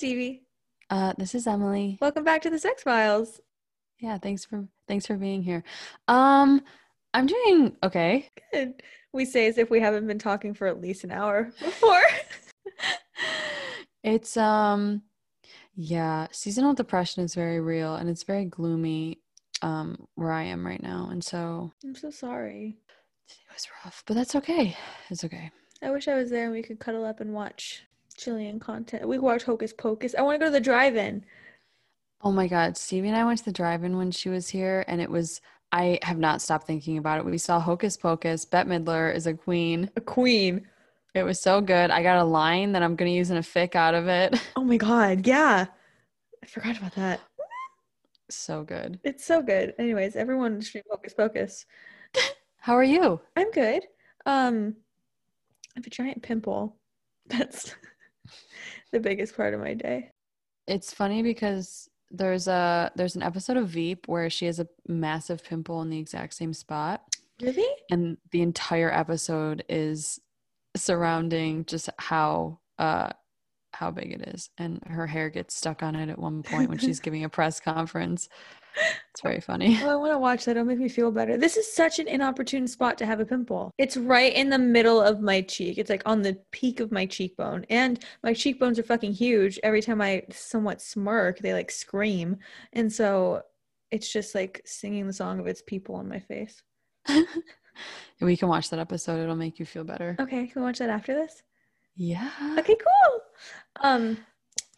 This is Stephee. Uh, this is Emilie. Welcome back to the Sex Files. Yeah, thanks for thanks for being here. Um, I'm doing okay. Good. We say as if we haven't been talking for at least an hour before. It's um, yeah, seasonal depression is very real and it's very gloomy. Um, where I am right now, and so I'm so sorry. it was rough, but that's okay. It's okay. I wish I was there and we could cuddle up and watch Chilean content. We watch Hocus Pocus. I want to go to the drive-in. Oh my God, Stephee and I went to the drive-in when she was here, and it was. I have not stopped thinking about it. We saw Hocus Pocus. Bette Midler is a queen. A queen. It was so good. I got a line that I'm going to use in a fic out of it. Oh my god, yeah. I forgot about that. so good. It's so good. Anyways, everyone stream Hocus Pocus. How are you? I'm good. Um, I have a giant pimple. That's the biggest part of my day. It's funny because there's a there's an episode of Veep where she has a massive pimple in the exact same spot, Really? and the entire episode is surrounding just how uh how big it is, and her hair gets stuck on it at one point when she's giving a press conference. It's very funny. Oh, I want to watch that. It'll make me feel better. This is such an inopportune spot to have a pimple. It's right in the middle of my cheek. It's like on the peak of my cheekbone. And my cheekbones are fucking huge. Every time I somewhat smirk, they like scream. And so it's just like singing the song of its people on my face. we can watch that episode. It'll make you feel better. Okay, can we watch that after this? Yeah. Okay, cool. Um,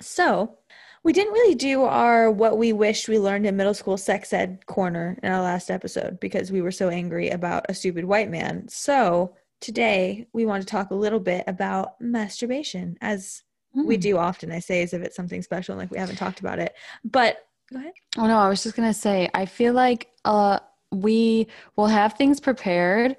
so we didn't really do our what we wished we learned in middle school sex ed corner in our last episode because we were so angry about a stupid white man. So today we want to talk a little bit about masturbation, as we Hmm. do often. I say as if it's something special, like we haven't talked about it. But go ahead. Oh no, I was just gonna say, I feel like uh we will have things prepared.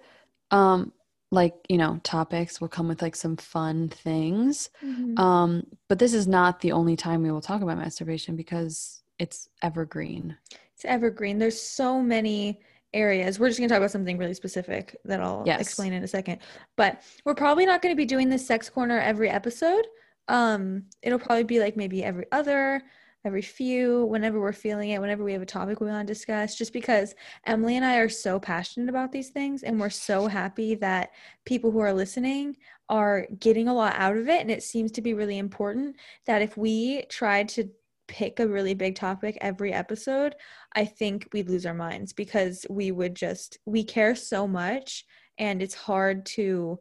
Um, like, you know, topics will come with like some fun things. Um, but this is not the only time we will talk about masturbation because it's evergreen. It's evergreen. There's so many areas. We're just going to talk about something really specific that I'll Yes. explain in a second. But we're probably not going to be doing this sex corner every episode. Um, it'll probably be like maybe every other, every few, whenever we're feeling it, whenever we have a topic we want to discuss, just because Emilie and I are so passionate about these things and we're so happy that people who are listening are getting a lot out of it. And it seems to be really important that if we tried to pick a really big topic every episode, I think we'd lose our minds because we would just, we care so much and it's hard to,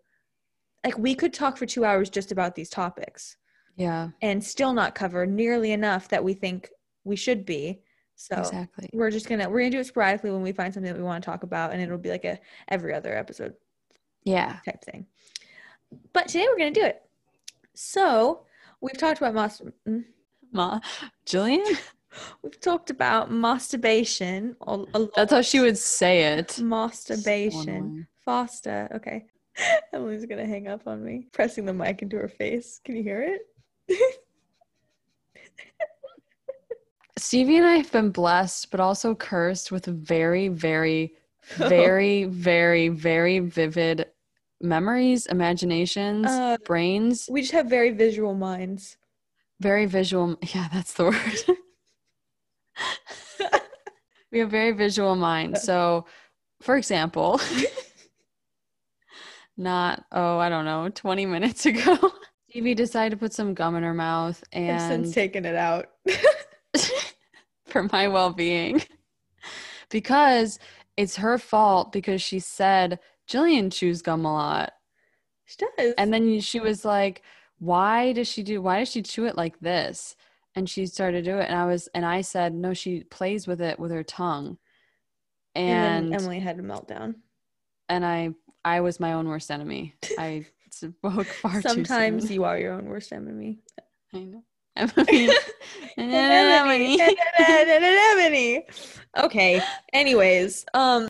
like, we could talk for two hours just about these topics Yeah, and still not cover nearly enough that we think we should be. So exactly. we're just gonna we're gonna do it sporadically when we find something that we want to talk about, and it'll be like a every other episode Yeah. type thing. But today we're gonna do it. So we've talked about mas- mm, Ma Jillian? we've talked about masturbation. A, a lot. That's how she would say it. Masturbation. Foster. Okay. Emilie's gonna hang up on me, pressing the mic into her face. Can you hear it? Stephee and I have been blessed, but also cursed with very, very, very, very, very vivid memories, imaginations, Uh, brains, we just have very visual minds. very visual. Yeah, that's the word. we have very visual minds. So, for example, not, oh, I don't know, 20 minutes ago, Stephee decided to put some gum in her mouth I've and since taken it out. for my well-being because it's her fault because she said Gillian chews gum a lot. she does. And then she was like, why does she do why does she chew it like this? And she started to do it and I was and I said, no, she plays with it with her tongue. and And Emilie had a meltdown. and I I was my own worst enemy. I spoke far Sometimes too soon. you are your own worst enemy. I know. Emilie. Anemone. Emilie. Anemone. Okay. Anyways, um,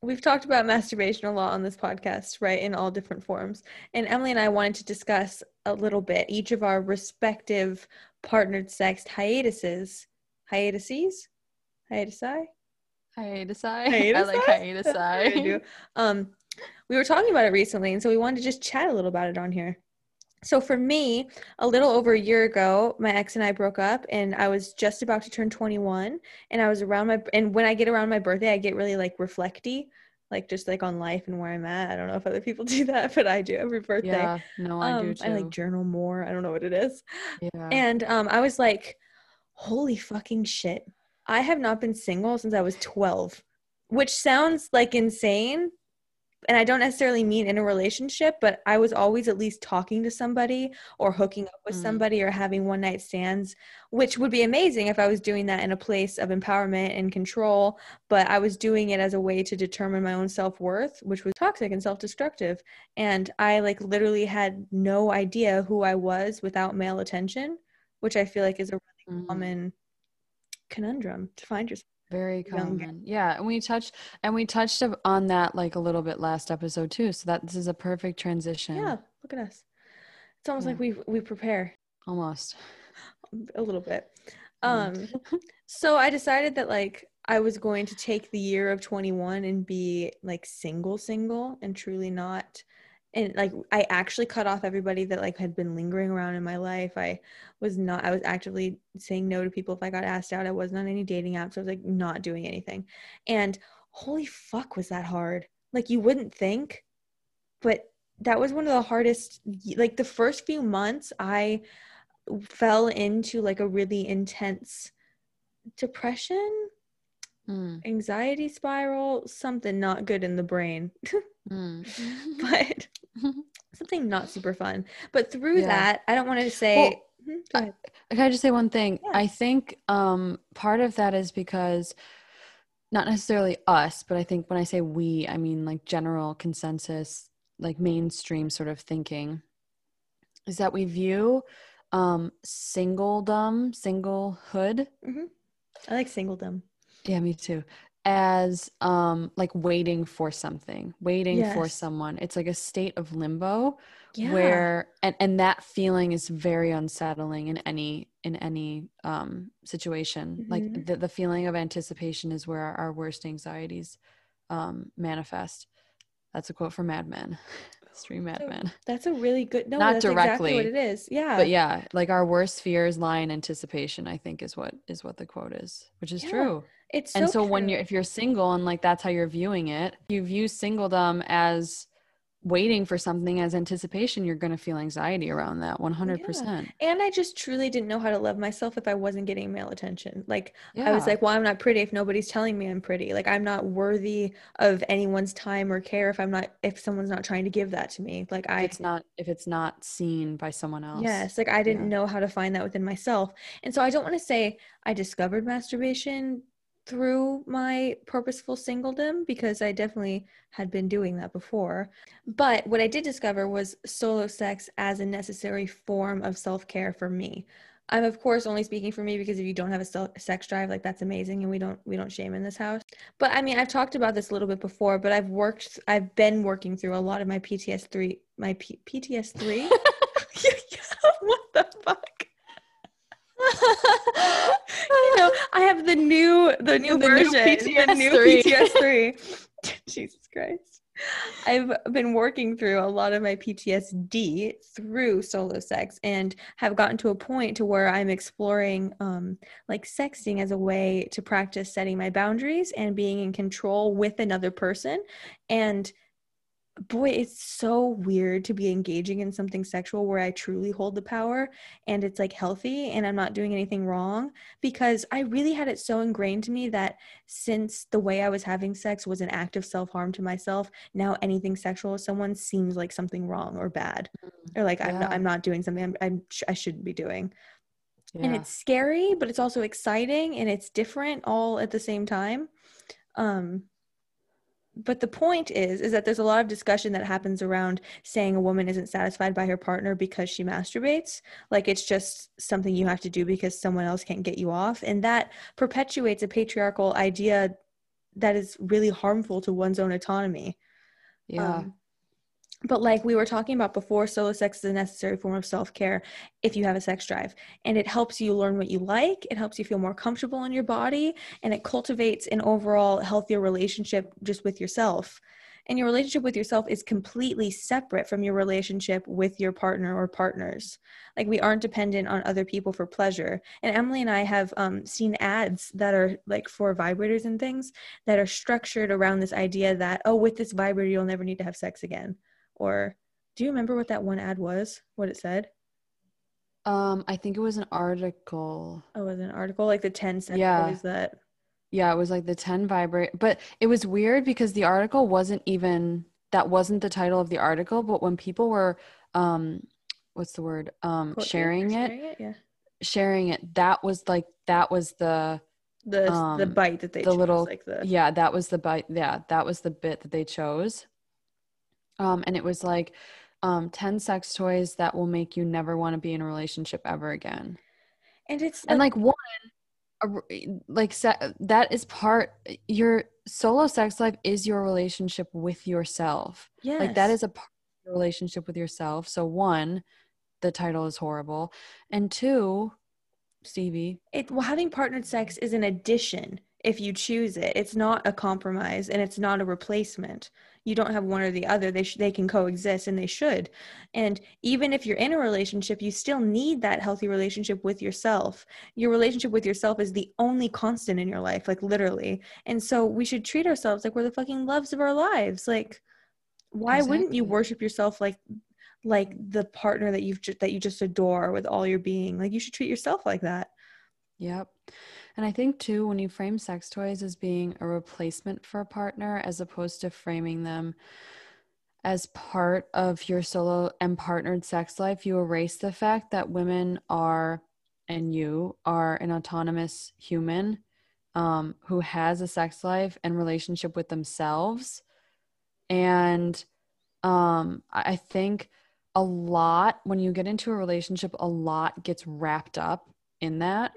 we've talked about masturbation a lot on this podcast, right? In all different forms. And Emilie and I wanted to discuss a little bit each of our respective partnered sex hiatuses. Hiatuses? Hiatusi? Hiatus I like hiatus That's what I do. Um, we were talking about it recently, and so we wanted to just chat a little about it on here. so for me, a little over a year ago, my ex and I broke up and I was just about to turn 21 and I was around my and when I get around my birthday, I get really like reflecty, like just like on life and where I'm at. I don't know if other people do that, but I do every birthday. Yeah, no, I um, do too. I like journal more. I don't know what it is. yeah. And um I was like, holy fucking shit. I have not been single since I was 12, which sounds like insane, and I don't necessarily mean in a relationship, but I was always at least talking to somebody or hooking up with Mm. somebody or having one night stands, which would be amazing if I was doing that in a place of empowerment and control. But I was doing it as a way to determine my own self worth, which was toxic and self destructive. And I like literally had no idea who I was without male attention, which I feel like is a really Mhm. common conundrum to find yourself. Very common. Yeah, and we touched and we touched on that like a little bit last episode too. So that this is a perfect transition. Yeah, look at us. It's almost like we we prepare. Almost. a little bit. Um, so I decided that like I was going to take the year of 21 and be like single, single, and truly not. And like I actually cut off everybody that like had been lingering around in my life. I was not. I was actively saying no to people if I got asked out. I wasn't on any dating apps. I was like not doing anything. And holy fuck, was that hard? Like you wouldn't think, but that was one of the hardest. Like the first few months, I fell into like a really intense depression, Mm, anxiety spiral, something not good in the brain, mm. but something not super fun. But through Yeah. that, I don't want to say. Well, Mhm, I- Can I just say one thing? Yeah. I think um, part of that is because not necessarily us, but I think when I say we, I mean like general consensus, like mainstream sort of thinking, is that we view um, singledom, singlehood, I like singledom. yeah, me too, as um, like waiting for something, waiting for someone. It's like a state of limbo Yeah. where and and that feeling is very unsettling in any in any um situation Mhm. like the, the feeling of anticipation is where our, our worst anxieties um manifest that's a quote from mad men stream mad men that's a really good. No, Not that's exactly what directly, it is. Yeah. but yeah like our worst fears lie in anticipation i think is what is what the quote is which is Yeah, true It's and so so when you're if you're single and like that's how you're viewing it you view singledom as waiting for something as anticipation you're going to feel anxiety around that 100% And I just truly didn't know how to love myself if I wasn't getting male attention. Like yeah I was like, well, I'm not pretty if nobody's telling me I'm pretty. Like I'm not worthy of anyone's time or care if I'm not if someone's not trying to give that to me. Like if I it's not if it's not seen by someone else Yes, like I didn't Yeah. know how to find that within myself. And so I don't want to say I discovered masturbation through my purposeful singledom because I definitely had been doing that before. But what I did discover was solo sex as a necessary form of self care for me. I'm of course only speaking for me because if you don't have a sex drive, like that's amazing, and we don't we don't shame in this house. But I mean, I've talked about this a little bit before, but I've worked, I've been working through a lot of my PTS three, my P- PTS three. what the fuck? know, I have the new the new The new version, the new PTS3. PTS3. Jesus Christ. I've been working through a lot of my PTSD through solo sex and have gotten to a point to where I'm exploring um like sexting as a way to practice setting my boundaries and being in control with another person and boy it's so weird to be engaging in something sexual where i truly hold the power and it's like healthy and i'm not doing anything wrong because i really had it so ingrained to me that since the way i was having sex was an act of self-harm to myself now anything sexual with someone seems like something wrong or bad or like I'm, not, I'm not doing something I'm, I'm sh- i shouldn't be doing. And it's scary but it's also exciting and it's different all at the same time. Um but the point is is that there's a lot of discussion that happens around saying a woman isn't satisfied by her partner because she masturbates. Like it's just something you have to do because someone else can't get you off. And that perpetuates a patriarchal idea that is really harmful to one's own autonomy. Yeah. Um, but like we were talking about before, solo sex is a necessary form of self care if you have a sex drive. And it helps you learn what you like, it helps you feel more comfortable in your body, and it cultivates an overall healthier relationship just with yourself. and your relationship with yourself is completely separate from your relationship with your partner or partners like we aren't dependent on other people for pleasure and emilie and i have um, seen ads that are like for vibrators and things that are structured around this idea that oh with this vibrator you'll never need to have sex again or do you remember what that one ad was what it said um i think it was an article oh it was an article like the 10 sex Yeah. that Yeah, it was like the 10 vibrate, but it was weird because the article wasn't even that wasn't the title of the article, but when people were um what's the word? Um quote- sharing it, sharing it yeah sharing it, that was like that was the the the Um, bite that they the chose, little- like the yeah, that was the bite yeah, that was the bit that they chose. Um and it was like um 10 sex toys that will make you never want to be in a relationship ever again. and it's and like one a r- like se- that is part your solo sex life is your relationship with yourself. Yes. like that is a part of your relationship with yourself. So one the title is horrible. And two stephee. It well having partnered sex is an addition if you choose it. It's not a compromise and it's not a replacement you don't have one or the other they sh- they can coexist and they should. And even if you're in a relationship you still need that healthy relationship with yourself. Your relationship with yourself is the only constant in your life like literally. And so we should treat ourselves like we're the fucking loves of our lives. Like why wouldn't you worship yourself like like the partner that you've ju- that you just adore with all your being? Like you should treat yourself like that. Yep. And I think too, when you frame sex toys as being a replacement for a partner, as opposed to framing them as part of your solo and partnered sex life, you erase the fact that women are, and you are an autonomous human um, who has a sex life and relationship with themselves. And um, I think a lot, when you get into a relationship, a lot gets wrapped up in that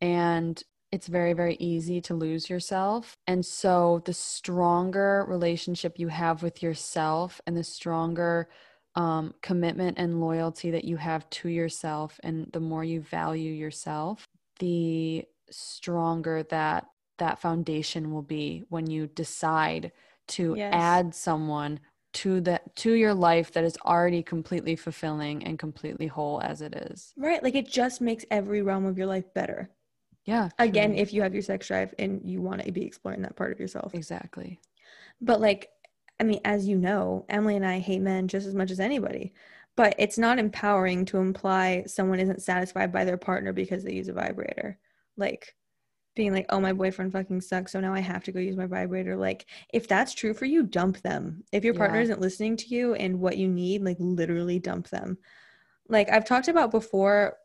and it's very very easy to lose yourself and so the stronger relationship you have with yourself and the stronger um, commitment and loyalty that you have to yourself and the more you value yourself the stronger that that foundation will be when you decide to Yes. add someone to the to your life that is already completely fulfilling and completely whole as it is Right. Like it just makes every realm of your life better. Yeah Again, truly. if you have your sex drive and you want to be exploring that part of yourself. exactly But like, I mean, as you know, Emilie and I hate men just as much as anybody. But it's not empowering to imply someone isn't satisfied by their partner because they use a vibrator. Like being like, oh, my boyfriend fucking sucks, so now I have to go use my vibrator. Like, if that's true for you, dump them. If your partner Yeah. isn't listening to you and what you need, like literally dump them. Like I've talked about before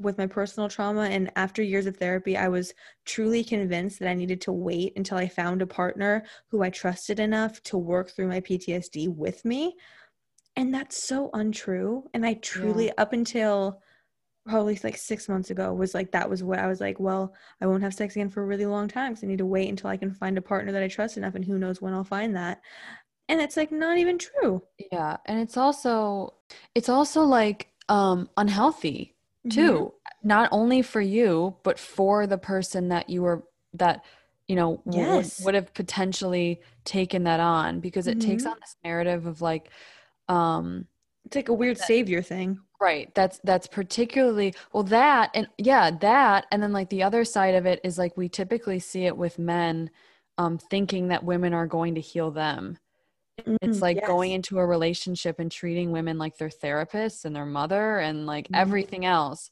with my personal trauma and after years of therapy, I was truly convinced that I needed to wait until I found a partner who I trusted enough to work through my PTSD with me. And that's so untrue. And I truly, up until probably like six months ago, was like, that was what I was like, well, I won't have sex again for a really long time because I need to wait until I can find a partner that I trust enough. And who knows when I'll find that. And it's like not even true. Yeah, and it's also it's also like um unhealthy too. Not only for you, but for the person that you were that you know Yes. would, would have potentially taken that on because it takes Mhm. on this narrative of like um It's like a weird savior thing. right that's that's particularly well that and yeah that and then like the other side of it is like we typically see it with men um thinking that women are going to heal them it's Mm, like going into a relationship and treating women like their therapists and their mother and like Mhm. everything else.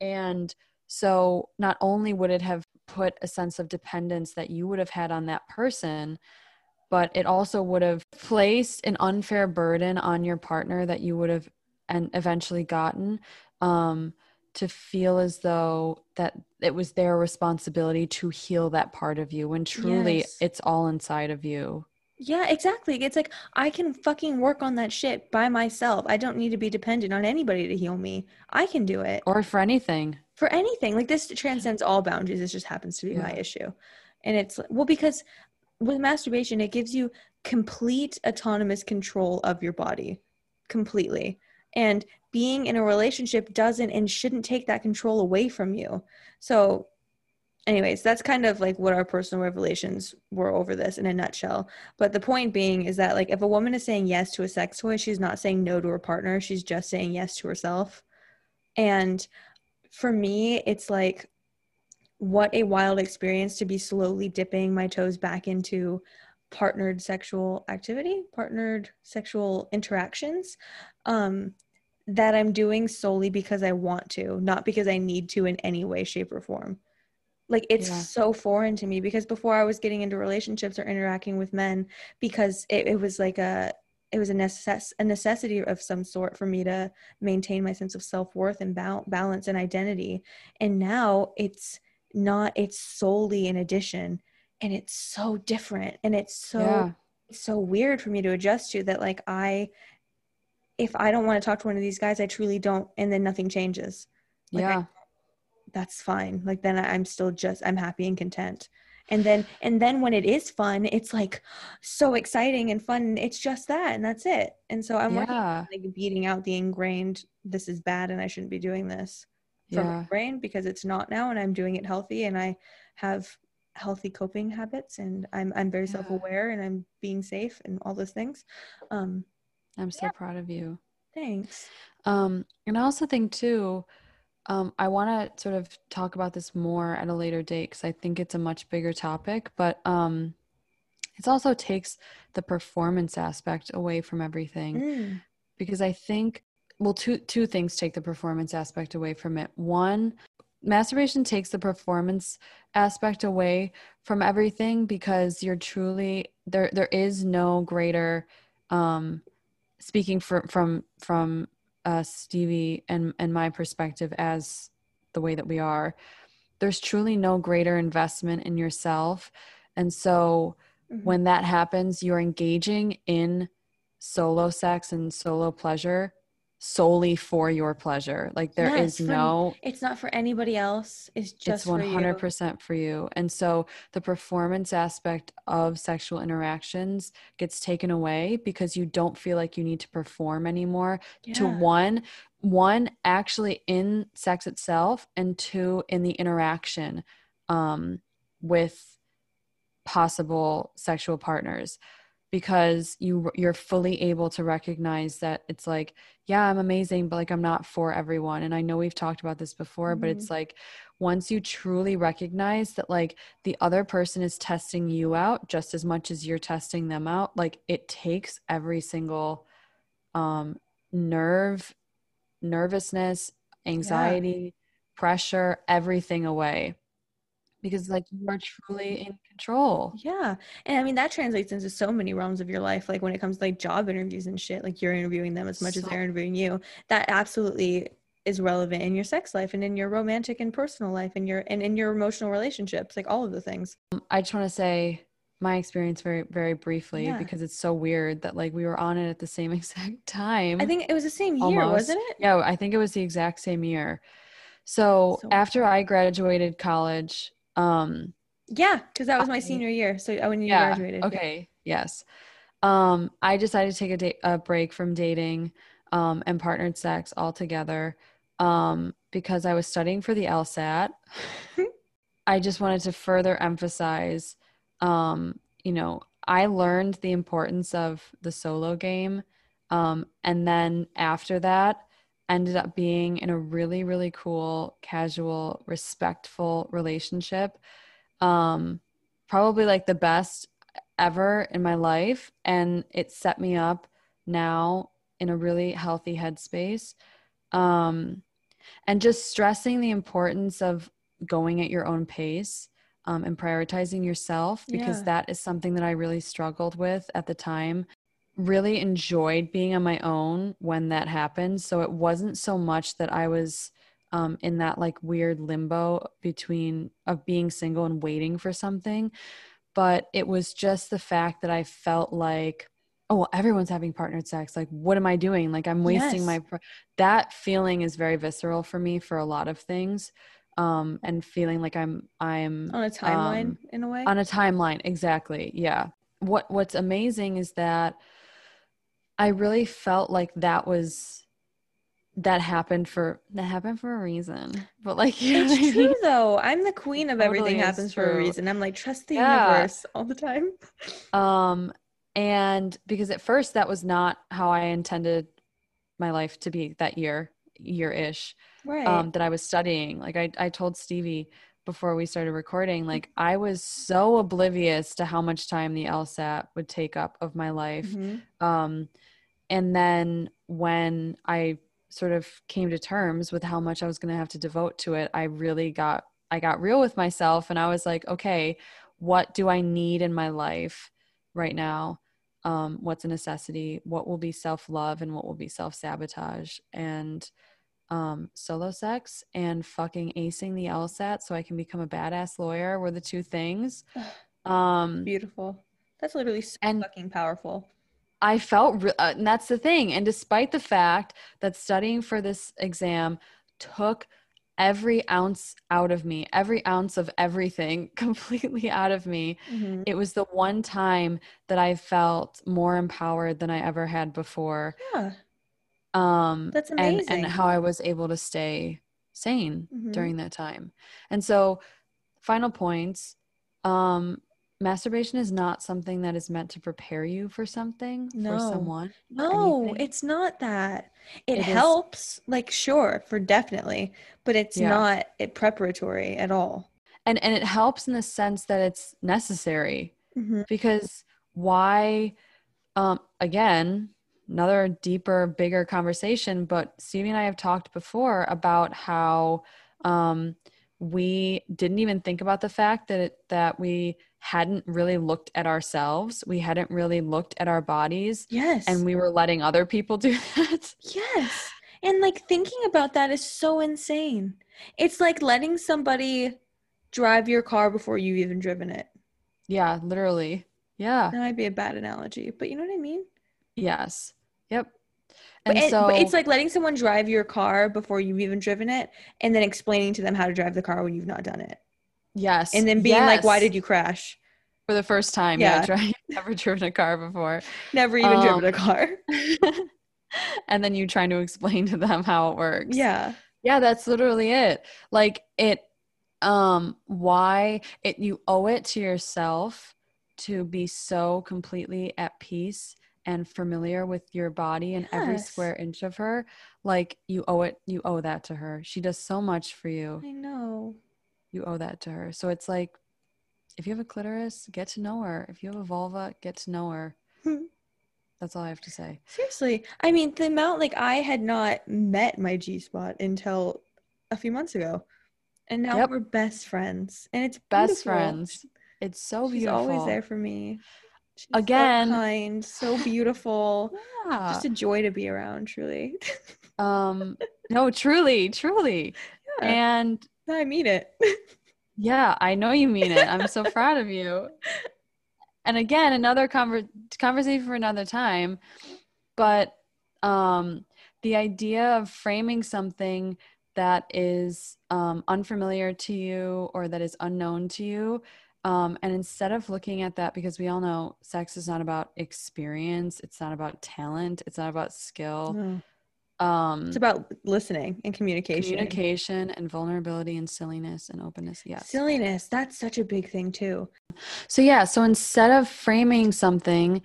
And so not only would it have put a sense of dependence that you would have had on that person, but it also would have placed an unfair burden on your partner that you would have and eventually gotten um, to feel as though that it was their responsibility to heal that part of you when truly Yes. it's all inside of you. Yeah, exactly. It's like I can fucking work on that shit by myself. I don't need to be dependent on anybody to heal me. I can do it or for anything. for anything. Like this transcends all boundaries. This just happens to be my issue. And it's well because with masturbation it gives you complete autonomous control of your body. Completely. And being in a relationship doesn't and shouldn't take that control away from you. So anyways, that's kind of like what our personal revelations were over this in a nutshell. But the point being is that like if a woman is saying yes to a sex toy, she's not saying no to her partner, she's just saying yes to herself. And for me, it's like what a wild experience to be slowly dipping my toes back into partnered sexual activity, partnered sexual interactions. Um, that I'm doing solely because I want to, not because I need to in any way, shape, or form. Like it's yeah. so foreign to me because before I was getting into relationships or interacting with men because it, it was like a it was a, necess- a necessity of some sort for me to maintain my sense of self-worth and ba- balance and identity and now it's not it's solely an addition and it's so different and it's so yeah. it's so weird for me to adjust to that like i if I don't want to talk to one of these guys, I truly don't, and then nothing changes. Like yeah, I, that's fine. Like then I'm still just I'm happy and content. And then and then when it is fun, it's like so exciting and fun. It's just that, and that's it. And so I'm yeah. working like beating out the ingrained this is bad and I shouldn't be doing this from yeah. my brain because it's not now, and I'm doing it healthy, and I have healthy coping habits, and I'm I'm very yeah. self aware, and I'm being safe, and all those things. Um, I'm so yeah. proud of you. Thanks. Um, and I also think too, um, I want to sort of talk about this more at a later date because I think it's a much bigger topic, but um, it also takes the performance aspect away from everything mm. because I think well two two things take the performance aspect away from it. One, masturbation takes the performance aspect away from everything because you're truly there there is no greater um speaking for, from from uh, Stephee and and my perspective as the way that we are, there's truly no greater investment in yourself, and so mm-hmm. when that happens, you're engaging in solo sex and solo pleasure solely for your pleasure. Like there is for, no it's not for anybody else. It's just it's 100% for you. And so the performance aspect of sexual interactions gets taken away because you don't feel like you need to perform anymore yeah. to one one actually in sex itself and two in the interaction um with possible sexual partners because you you're fully able to recognize that it's like yeah i'm amazing but like i'm not for everyone and i know we've talked about this before mm-hmm. but it's mm-hmm. like once you truly recognize that like the other person is testing you out just as much as you're testing them out like it takes every single um nerve nervousness anxiety yeah. pressure everything away because like you are truly in control. Yeah. And I mean that translates into so many realms of your life like when it comes to like job interviews and shit like you're interviewing them as much so, as they're interviewing you. That absolutely is relevant in your sex life and in your romantic and personal life and your and in your emotional relationships like all of the things. I just want to say my experience very very briefly yeah. because it's so weird that like we were on it at the same exact time. I think it was the same year, almost. wasn't it? Yeah, I think it was the exact same year. So, so after I graduated college, um, yeah, because that was my senior year. So when you yeah, graduated. Okay. Yeah. Yes. Um, I decided to take a, da- a break from dating um, and partnered sex altogether um, because I was studying for the LSAT. I just wanted to further emphasize, um, you know, I learned the importance of the solo game. Um, and then after that, ended up being in a really, really cool, casual, respectful relationship. Um, probably like the best ever in my life. And it set me up now in a really healthy headspace. Um, and just stressing the importance of going at your own pace um, and prioritizing yourself because yeah. that is something that I really struggled with at the time really enjoyed being on my own when that happened. So it wasn't so much that I was um, in that like weird limbo between of being single and waiting for something, but it was just the fact that I felt like, oh, well, everyone's having partnered sex. Like, what am I doing? Like, I'm wasting yes. my. Pr-. That feeling is very visceral for me for a lot of things um and feeling like i'm i'm on a timeline um, in a way on a timeline exactly yeah what what's amazing is that I really felt like that was that happened for that happened for a reason. But like you it's true mean? though. I'm the queen of totally everything happens true. for a reason. I'm like trust the yeah. universe all the time. Um and because at first that was not how I intended my life to be that year, year ish. Right. Um, that I was studying. Like I, I told Stephee before we started recording, like I was so oblivious to how much time the LSAT would take up of my life. Mm-hmm. Um, and then when I sort of came to terms with how much I was going to have to devote to it, I really got I got real with myself and I was like, okay, what do I need in my life right now? Um, what's a necessity? What will be self love and what will be self sabotage? And um, solo sex and fucking acing the LSAT so I can become a badass lawyer were the two things. Um, Beautiful. That's literally so and fucking powerful. I felt, re- uh, and that's the thing. And despite the fact that studying for this exam took every ounce out of me, every ounce of everything completely out of me, mm-hmm. it was the one time that I felt more empowered than I ever had before. Yeah. Um, that's amazing. And, and how I was able to stay sane mm-hmm. during that time. And so, final points. Um, masturbation is not something that is meant to prepare you for something no. for someone no it's not that it, it helps is, like sure for definitely but it's yeah. not it preparatory at all and and it helps in the sense that it's necessary mm-hmm. because why um again another deeper bigger conversation but stephee and i have talked before about how um we didn't even think about the fact that it, that we hadn't really looked at ourselves. We hadn't really looked at our bodies. Yes. And we were letting other people do that. Yes. And like thinking about that is so insane. It's like letting somebody drive your car before you've even driven it. Yeah, literally. Yeah. That might be a bad analogy, but you know what I mean? Yes. Yep. And but, so but it's like letting someone drive your car before you've even driven it and then explaining to them how to drive the car when you've not done it. Yes. And then being yes. like, why did you crash? For the first time. Yeah. yeah never driven a car before. Never even um, driven a car. and then you trying to explain to them how it works. Yeah. Yeah, that's literally it. Like it um why it you owe it to yourself to be so completely at peace and familiar with your body and yes. every square inch of her like you owe it you owe that to her she does so much for you i know you owe that to her. So it's like if you have a clitoris, get to know her. If you have a vulva, get to know her. That's all I have to say. Seriously. I mean, the amount like I had not met my G spot until a few months ago. And now yep. we're best friends. And it's best friends. It's so She's beautiful. always there for me. She's Again, so kind, so beautiful. Yeah. Just a joy to be around, truly. um, no, truly, truly. Yeah. And I mean it. yeah, I know you mean it. I'm so proud of you. And again, another conver- conversation for another time. But um, the idea of framing something that is um, unfamiliar to you or that is unknown to you. Um, and instead of looking at that, because we all know sex is not about experience, it's not about talent, it's not about skill. No. Um, it's about listening and communication. Communication and vulnerability and silliness and openness. Yes. Silliness. That's such a big thing too. So yeah, so instead of framing something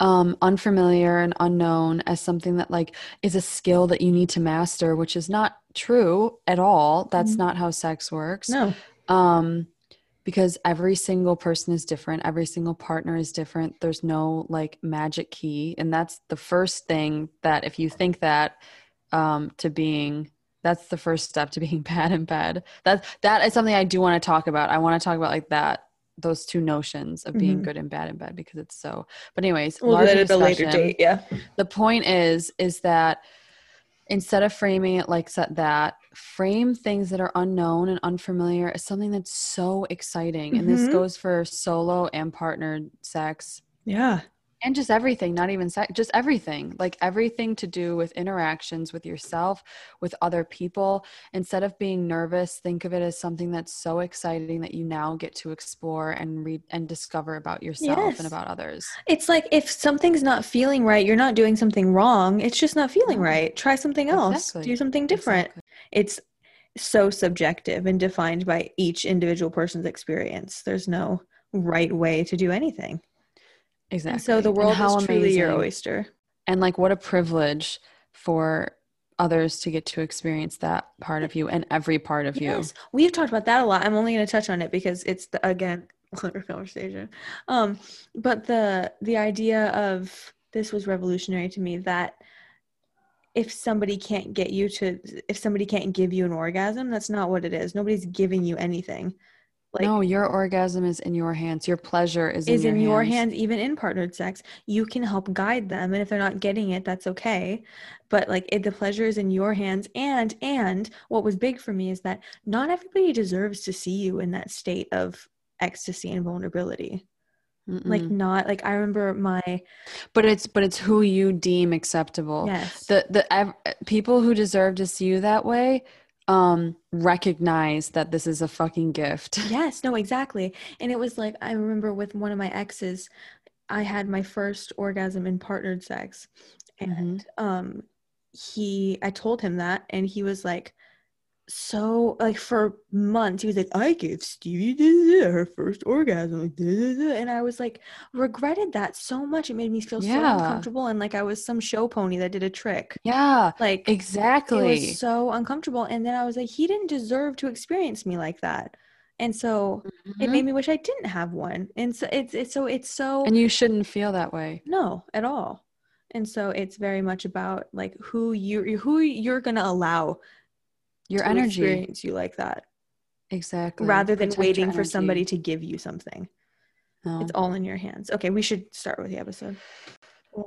um, unfamiliar and unknown as something that like is a skill that you need to master, which is not true at all. That's mm-hmm. not how sex works. No. Um, because every single person is different every single partner is different there's no like magic key. And that's the first thing that if you think that um to being that's the first step to being bad in bed. That that is something i do want to talk about. I want to talk about like that those two notions of being mm-hmm. good and bad in bed because it's so but anyways we'll at a later date yeah. The point is is that instead of framing it like that frame things that are unknown and unfamiliar as something that's so exciting mm-hmm. and this mm-hmm. goes for solo and partnered sex yeah and just everything not even sex just everything like everything to do with interactions with yourself with other people instead of being nervous think of it as something that's so exciting that you now get to explore and read and discover about yourself Yes. and about others It's like if something's not feeling right, you're not doing something wrong. It's just not feeling right. Try something else. Exactly. Do something different. Exactly. It's so subjective and defined by each individual person's experience. There's no right way to do anything. Exactly And so the And world how is truly your oyster. and like what a privilege for others to get to experience that part of you and every part of you we've talked about that a lot. I'm only going to touch on it because it's the again longer conversation. Um, but the the idea of this was revolutionary to me that if somebody can't get you to if somebody can't give you an orgasm, that's not what it is. Nobody's giving you anything. Like no your orgasm is in your hands. Your pleasure is, is in, in your hands. hands even in partnered sex. You can help guide them and if they're not getting it that's okay. But like it, the pleasure is in your hands and and what was big for me is that not everybody deserves to see you in that state of ecstasy and vulnerability. Like Mm-mm. not like i remember my but it's but it's who you deem acceptable. Yes. The the ev- people who deserve to see you that way um recognize that this is a fucking gift Yes, no, exactly. And it was like I remember with one of my exes, I had my first orgasm in partnered sex. And um he I told him that and he was like so like for months he was like I gave Stephee her first orgasm like, da, da, da," and I was like regretted that so much. It made me feel so uncomfortable and like I was some show pony that did a trick. Yeah like exactly it was so uncomfortable and then i was like he didn't deserve to experience me like that and so it Mhm. made me wish i didn't have one and so it's it's so it's so and you shouldn't feel that way. No at all and so it's very much about like who you who you're gonna allow your to energy. experience you like that. Exactly. Rather than Protect waiting for somebody to give you something. No. it's all in your hands. Okay we should start with the episode.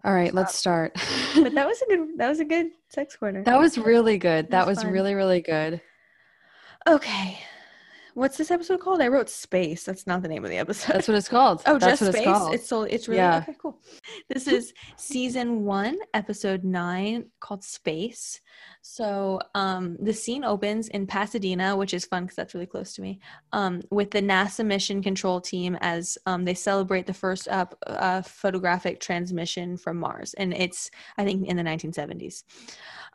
All right let's start. But that was a good that was a good sex corner. That was really good. That was was really really good. Okay what's this episode called i wrote space that's not the name of the episode that's what it's called Oh, that's just what space. it's called It's so it's really Yeah. okay. Cool. This is season one, episode nine, called Space. So, um, the scene opens in Pasadena, which is fun because that's really close to me. Um, with the NASA mission control team as um, they celebrate the first up uh, photographic transmission from Mars, and it's I think in the 1970s.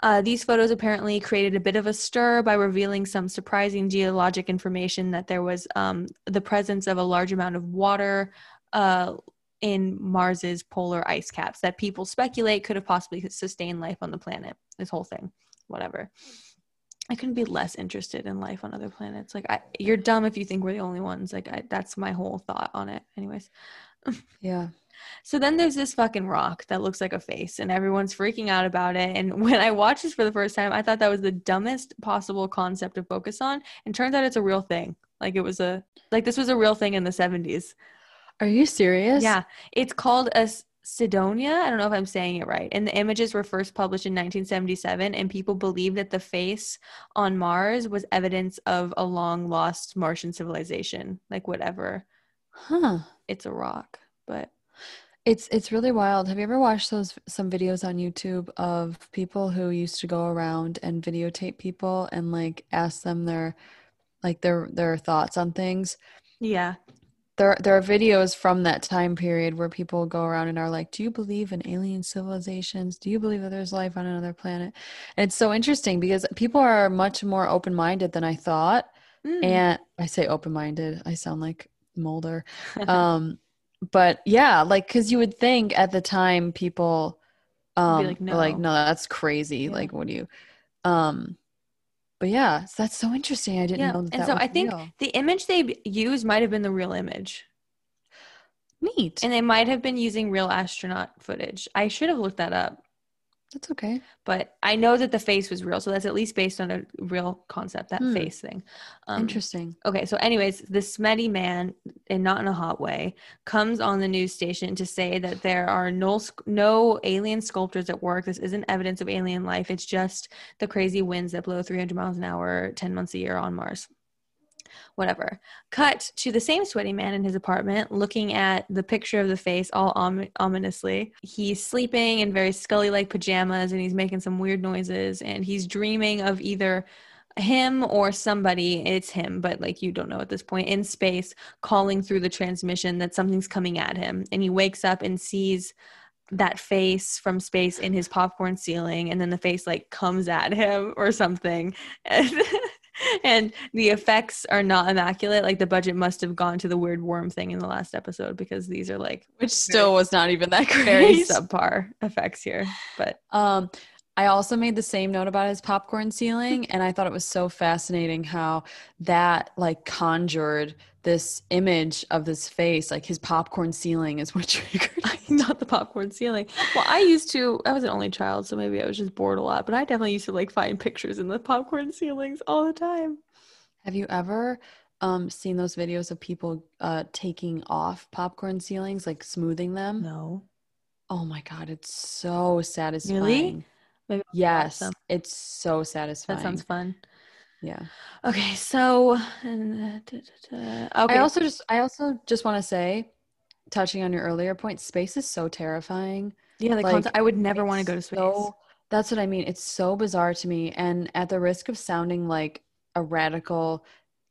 Uh, these photos apparently created a bit of a stir by revealing some surprising geologic information that there was um, the presence of a large amount of water uh, in Mars's polar ice caps that people speculate could have possibly sustained life on the planet. This whole thing, whatever. I couldn't be less interested in life on other planets. Like, I, you're dumb if you think we're the only ones. Like, I, that's my whole thought on it. Anyways, yeah so then there's this fucking rock that looks like a face, and everyone's freaking out about it. And when I watched this for the first time, I thought that was the dumbest possible concept to focus on. And turns out it's a real thing. Like it was a like this was a real thing in the 70s. are you serious Yeah, it's called a Cydonia. I don't know if I'm saying it right. And the images were first published in 1977, and people believe that the face on Mars was evidence of a long lost Martian civilization. Like whatever, huh it's a rock, but It's it's really wild. Have you ever watched those some videos on YouTube of people who used to go around and videotape people and like ask them their like their their thoughts on things? yeah, There there are videos from that time period where people go around and are like, "Do you believe in alien civilizations? Do you believe that there's life on another planet?" And it's so interesting because people are much more open-minded than I thought. Mm. And I say open-minded. I sound like Mulder. um but yeah like because you would think at the time people um like, were like "No." no that's crazy Yeah. like what do you um but yeah so that's so interesting i didn't Yeah, know that and that so I think real. the image they used might have been the real image, neat and they might have been using real astronaut footage. I should have looked that up. That's okay but I know that the face was real, so that's at least based on a real concept. That Hmm. face thing. Um, interesting Okay, so anyways, the smetty man, and not in a hot way, comes on the news station to say that there are no no alien sculptors at work. This isn't evidence of alien life. It's just the crazy winds that blow 300 miles an hour, 10 months a year on Mars. Whatever. Cut to the same sweaty man in his apartment looking at the picture of the face all om- ominously. He's sleeping in very Scully like pajamas and he's making some weird noises and he's dreaming of either him or somebody it's him but like you don't know at this point in space calling through the transmission that something's coming at him and he wakes up and sees that face from space in his popcorn ceiling and then the face like comes at him or something and, the effects are not immaculate. Like the budget must have gone to the weird worm thing in the last episode because these are like which still was not even that great. very subpar effects here but um I also made the same note about his popcorn ceiling, and I thought it was so fascinating how that like conjured this image of this face, like his popcorn ceiling is what triggered. Not the popcorn ceiling. Well, I used to. I was an only child, so maybe I was just bored a lot. But I definitely used to like find pictures in the popcorn ceilings all the time. Have you ever um, seen those videos of people uh, taking off popcorn ceilings, like smoothing them? No. Oh my god, it's so satisfying. Really? Maybe yes, it's so satisfying. That sounds fun. Yeah. Okay, so okay. I also just I also just want to say, touching on your earlier point, space is so terrifying. Yeah, the like, concept, I would never want to go to space. So, that's what I mean. It's so bizarre to me, and at the risk of sounding like a radical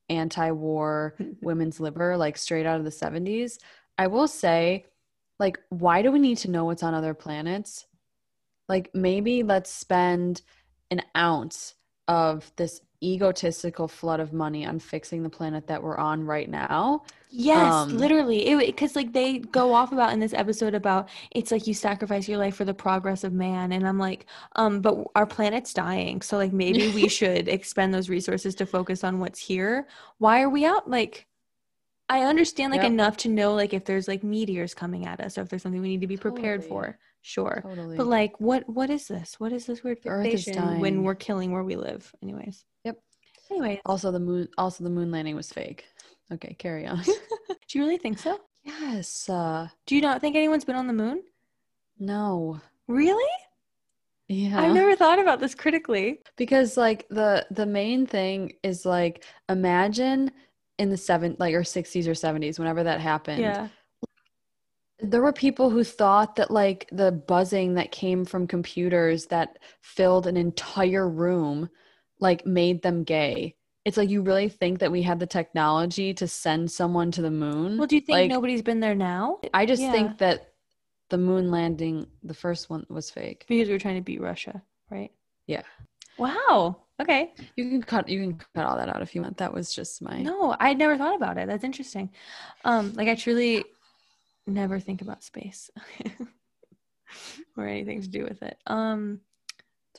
anti-war women's liber, like straight out of the '70s, I will say, like, why do we need to know what's on other planets? like maybe let's spend an ounce of this egotistical flood of money on fixing the planet that we're on right now. Yes, um, literally. Because like they go off about in this episode about it's like you sacrifice your life for the progress of man, and I'm like, um, but our planet's dying, so like maybe we should expend those resources to focus on what's here. Why are we out? Like, I understand like yep. enough to know like if there's like meteors coming at us or if there's something we need to be prepared totally. for sure totally. but like what what is this what is this weird fixation when we're killing where we live anyways anyway also the moon also the moon landing was fake. Okay carry on. Do you really think so? Yes uh do you not think anyone's been on the moon? no. Really? Yeah. I've never thought about this critically. Because like the the main thing is like imagine in the seven like or 60s or 70s whenever that happened. Yeah. There were people who thought that like the buzzing that came from computers that filled an entire room like made them gay. It's like you really think that we had the technology to send someone to the moon? Well do you think like, nobody's been there now? I just yeah. think that the moon landing the first one was fake. Because we were trying to beat russia right? Yeah. Wow. Okay. You can cut you can cut all that out if you want. That was just my no i never thought about it. That's interesting. Um like i truly never think about space or anything to do with it. Um,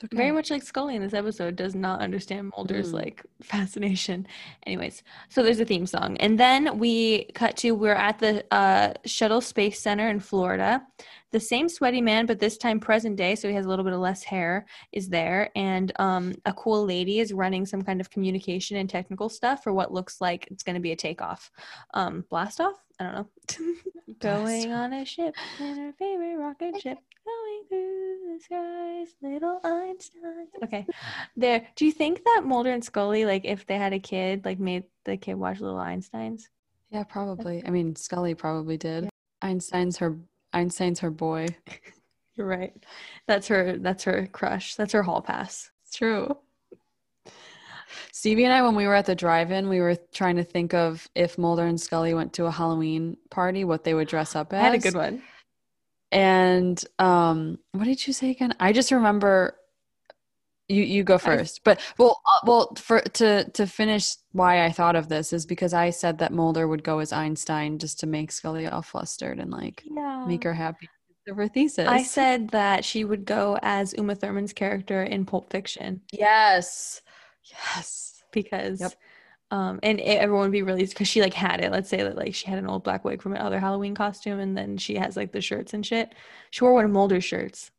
okay. Very much like Scully in this episode does not understand Mulder's mm. like fascination. Anyways, so there's a theme song, and then we cut to we're at the uh, Shuttle Space Center in Florida. The same sweaty man, but this time present day, so he has a little bit of less hair, is there, and um, a cool lady is running some kind of communication and technical stuff for what looks like it's going to be a takeoff, um, blast off. I don't know. going on a ship in our favorite rocket ship, going through the skies, little Einstein. Okay, there. Do you think that Mulder and Scully, like, if they had a kid, like, made the kid watch Little Einsteins? Yeah, probably. I mean, Scully probably did. Yeah. Einstein's her. Einstein's her boy. You're right. That's her. That's her crush. That's her hall pass. It's true. Stephee and I, when we were at the drive-in, we were trying to think of if Mulder and Scully went to a Halloween party, what they would dress up as. I had a good one. And um, what did you say again? I just remember. You you go first, but well uh, well for to to finish why I thought of this is because I said that Mulder would go as Einstein just to make Scully all flustered and like yeah. make her happy of her thesis. I said that she would go as Uma Thurman's character in Pulp Fiction. Yes. Yes. Because yep. um and everyone would be really because she like had it. Let's say that like she had an old black wig from another Halloween costume and then she has like the shirts and shit. She wore one of Mulder's shirts.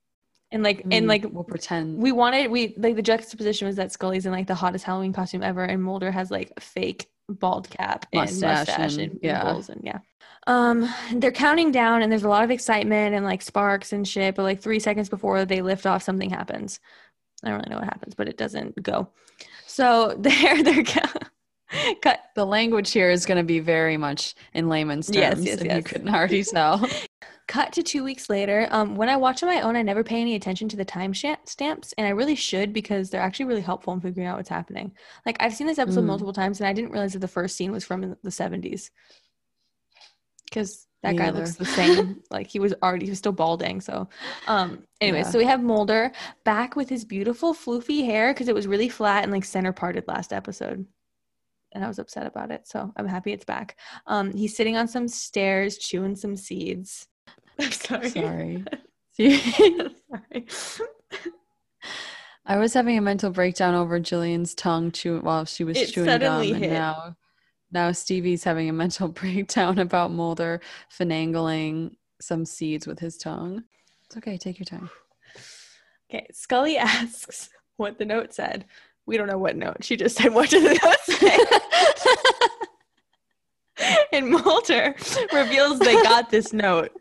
And like mm, and like we'll pretend we wanted we like the juxtaposition was that Scully's in like the hottest Halloween costume ever and Mulder has like fake bald cap mustache and mustache and, and yeah. and yeah. Um, they're counting down and there's a lot of excitement and like sparks and shit, but like three seconds before they lift off, something happens. I don't really know what happens, but it doesn't go. So they're they're Cut. The language here is going to be very much in layman's terms. Yes, yes, if yes. You couldn't already tell. Cut to two weeks later. Um, when I watch on my own, I never pay any attention to the time stamps, and I really should because they're actually really helpful in figuring out what's happening. Like I've seen this episode Mm. multiple times, and I didn't realize that the first scene was from the seventies. Because that Me guy neither. looks the same. like he was already he was still balding. So, um, anyway, Yeah. so we have Mulder back with his beautiful floofy hair because it was really flat and like center parted last episode. And I was upset about it. So I'm happy it's back. Um, he's sitting on some stairs, chewing some seeds. I'm sorry. Sorry. Sorry. I was having a mental breakdown over Gillian's tongue chew while she was It chewing gum, suddenly and now, now Stephee's having a mental breakdown about Mulder finagling some seeds with his tongue. It's okay. Take your time. Okay, Scully asks what the note said. We don't know what note. She just said, What did the note say? and Mulder reveals they got this note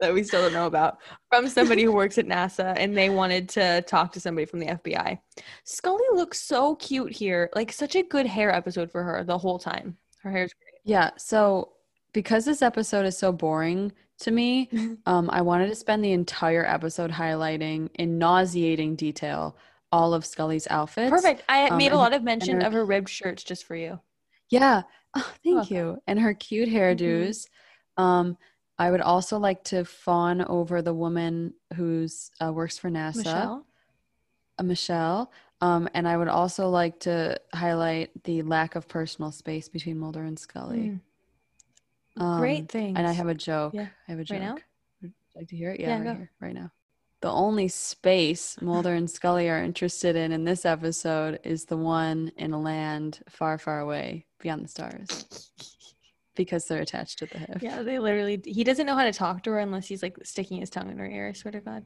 that we still don't know about from somebody who works at NASA and they wanted to talk to somebody from the FBI. Scully looks so cute here. Like, such a good hair episode for her the whole time. Her hair's great. Yeah. So because this episode is so boring to me, um, I wanted to spend the entire episode highlighting in nauseating detail all of Scully's outfits. Perfect. I Um, made a and- lot of mention her- of her ribbed shirts just for you. Yeah. Oh, thank you. And her cute hairdos. Um, I would also like to fawn over the woman who's uh, works for NASA, Michelle? uh, Michelle. Um, and I would also like to highlight the lack of personal space between Mulder and Scully. Mm. Um, Great thing. And I have a joke. Yeah. I have a joke. Right now? Would you like to hear it? Yeah, Yeah, right go. here, right now. The only space Mulder and Scully are interested in in this episode is the one in a land far, far away beyond the stars because they're attached to the hip. Yeah, they literally. He doesn't know how to talk to her unless he's like sticking his tongue in her ear. I swear to God.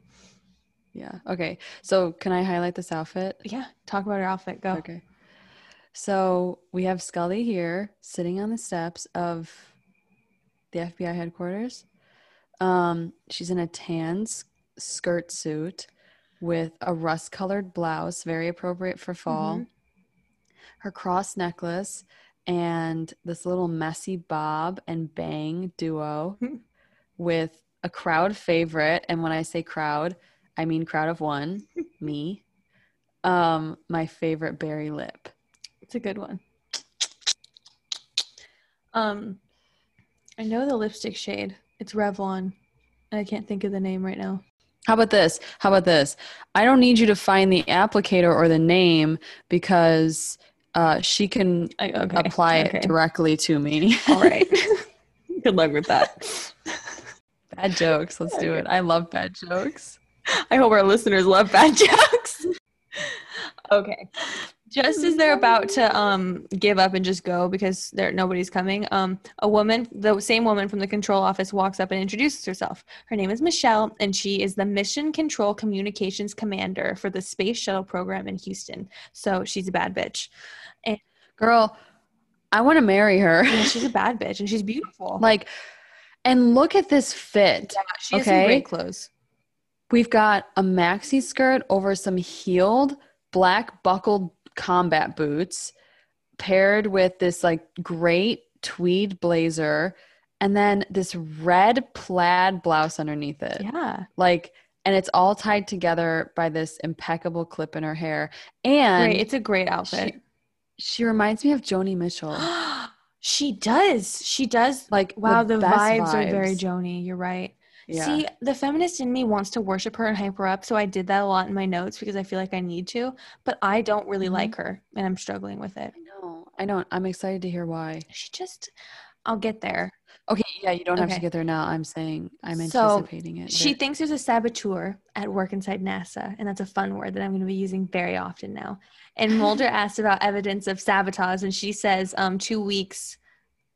Yeah. Okay. So, can I highlight this outfit? Yeah, talk about her outfit. Go. Okay. So, we have Scully here sitting on the steps of the FBI headquarters. Um, she's in a tan skirt suit with a rust colored blouse, very appropriate for fall. Mhm. Her cross necklace and this little messy bob and bang duo with a crowd favorite. And when I say crowd, I mean crowd of one, me. Um, my favorite berry lip. It's a good one. Um, I know the lipstick shade. It's Revlon. and I can't think of the name right now. How about this? How about this? I don't need you to find the applicator or the name because uh, she can okay. apply okay. it directly to me. All right. good luck with that. bad jokes. Let's do it. I love bad jokes. I hope our listeners love bad jokes. okay. Just as they're about to um give up and just go because there nobody's coming, um a woman, the same woman from the control office walks up and introduces herself. Her name is Michelle and she is the Mission Control Communications Commander for the Space Shuttle program in Houston. So she's a bad bitch. Girl, I want to marry her. Yeah, she's a bad bitch and she's beautiful. like, and look at this fit. yeah, she has some okay. great clothes. We've got a maxi skirt over some heeled black buckled combat boots paired with this like great tweed blazer and then this red plaid blouse underneath it. Yeah. Like and it's all tied together by this impeccable clip in her hair. And Great. It's a great outfit. she reminds me of Joni Mitchell. she does. She does. Like Wow, the, best vibes, are very. Joni. You're right. Yeah. See, the feminist in me wants to worship her and hype her up, so I did that a lot in my notes because I feel like I need to, but I don't really Mhm. like her and I'm struggling with it. I know. I know. I'm excited to hear why. She just I'll get there. Okay, yeah, you don't have to get there now. I'm saying I'm So, anticipating it. She thinks there's a saboteur at work inside NASA, and that's a fun word that I'm going to be using very often now. And Mulder asks about evidence of sabotage, and she says um, two weeks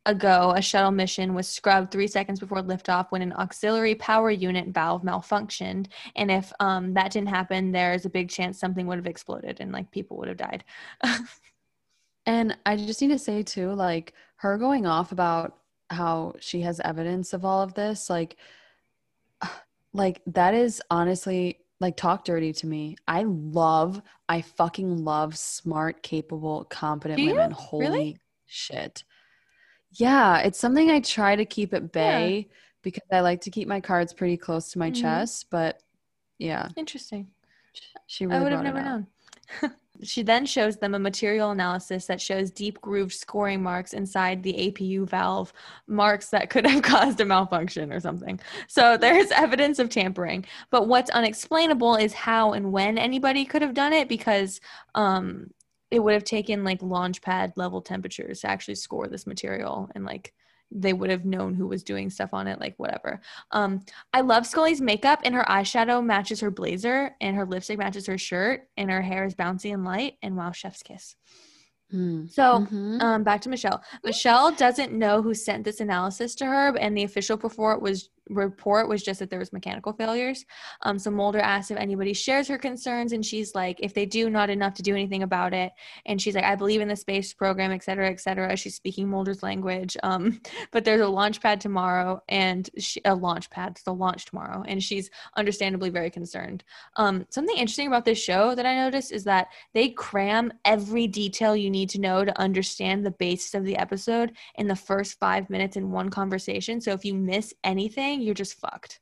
ago, a shuttle mission was scrubbed three seconds before liftoff when an auxiliary power unit valve malfunctioned. And if um, that didn't happen, there's a big chance something would have exploded and like people would have died. And I just need to say too, like her going off about how she has evidence of all of this, like, like that is honestly like talk dirty to me. I love, I fucking love smart, capable, competent women. Holy Really? Shit. Yeah, it's something I try to keep at bay yeah. because I like to keep my cards pretty close to my mm-hmm. chest, but yeah. Interesting. She really I would have never known. She then shows them a material analysis that shows deep grooved scoring marks inside the APU valve, marks that could have caused a malfunction or something. So there's evidence of tampering. But what's unexplainable is how and when anybody could have done it because um, it would have taken like launch pad level temperatures to actually score this material and like they would have known who was doing stuff on it, like whatever. Um, I love Scully's makeup, and her eyeshadow matches her blazer, and her lipstick matches her shirt, and her hair is bouncy and light. And wow, chef's kiss. Mm. So, mm-hmm. um, back to Michelle. Michelle doesn't know who sent this analysis to her, and the official report was report was just that there was mechanical failures. Um, so Mulder asked if anybody shares her concerns, and she's like, if they do, not enough to do anything about it. And she's like, I believe in the space program, et cetera, et cetera. She's speaking Mulder's language. Um, but there's a launch pad tomorrow, and she, a launch pad, the launch tomorrow, and she's understandably very concerned. Um, something interesting about this show that I noticed is that they cram every detail you need to know to understand the basis of the episode in the first five minutes in one conversation. So if you miss anything you're just fucked.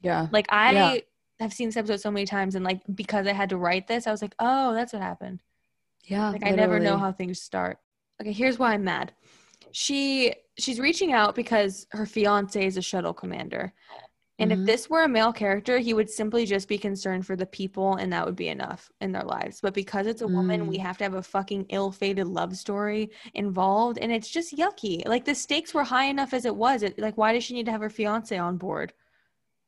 Yeah. Like I yeah. have seen this episode so many times and like because I had to write this, I was like, oh, that's what happened. Yeah. Like literally. I never know how things start. Okay, here's why I'm mad. She she's reaching out because her fiance is a shuttle commander. And mm-hmm. if this were a male character, he would simply just be concerned for the people and that would be enough in their lives. But because it's a mm. woman, we mm. have to have a fucking ill fated love story involved. And it's just yucky. Like the stakes were high enough as it was. It, like, why does she need to have her fiance on board?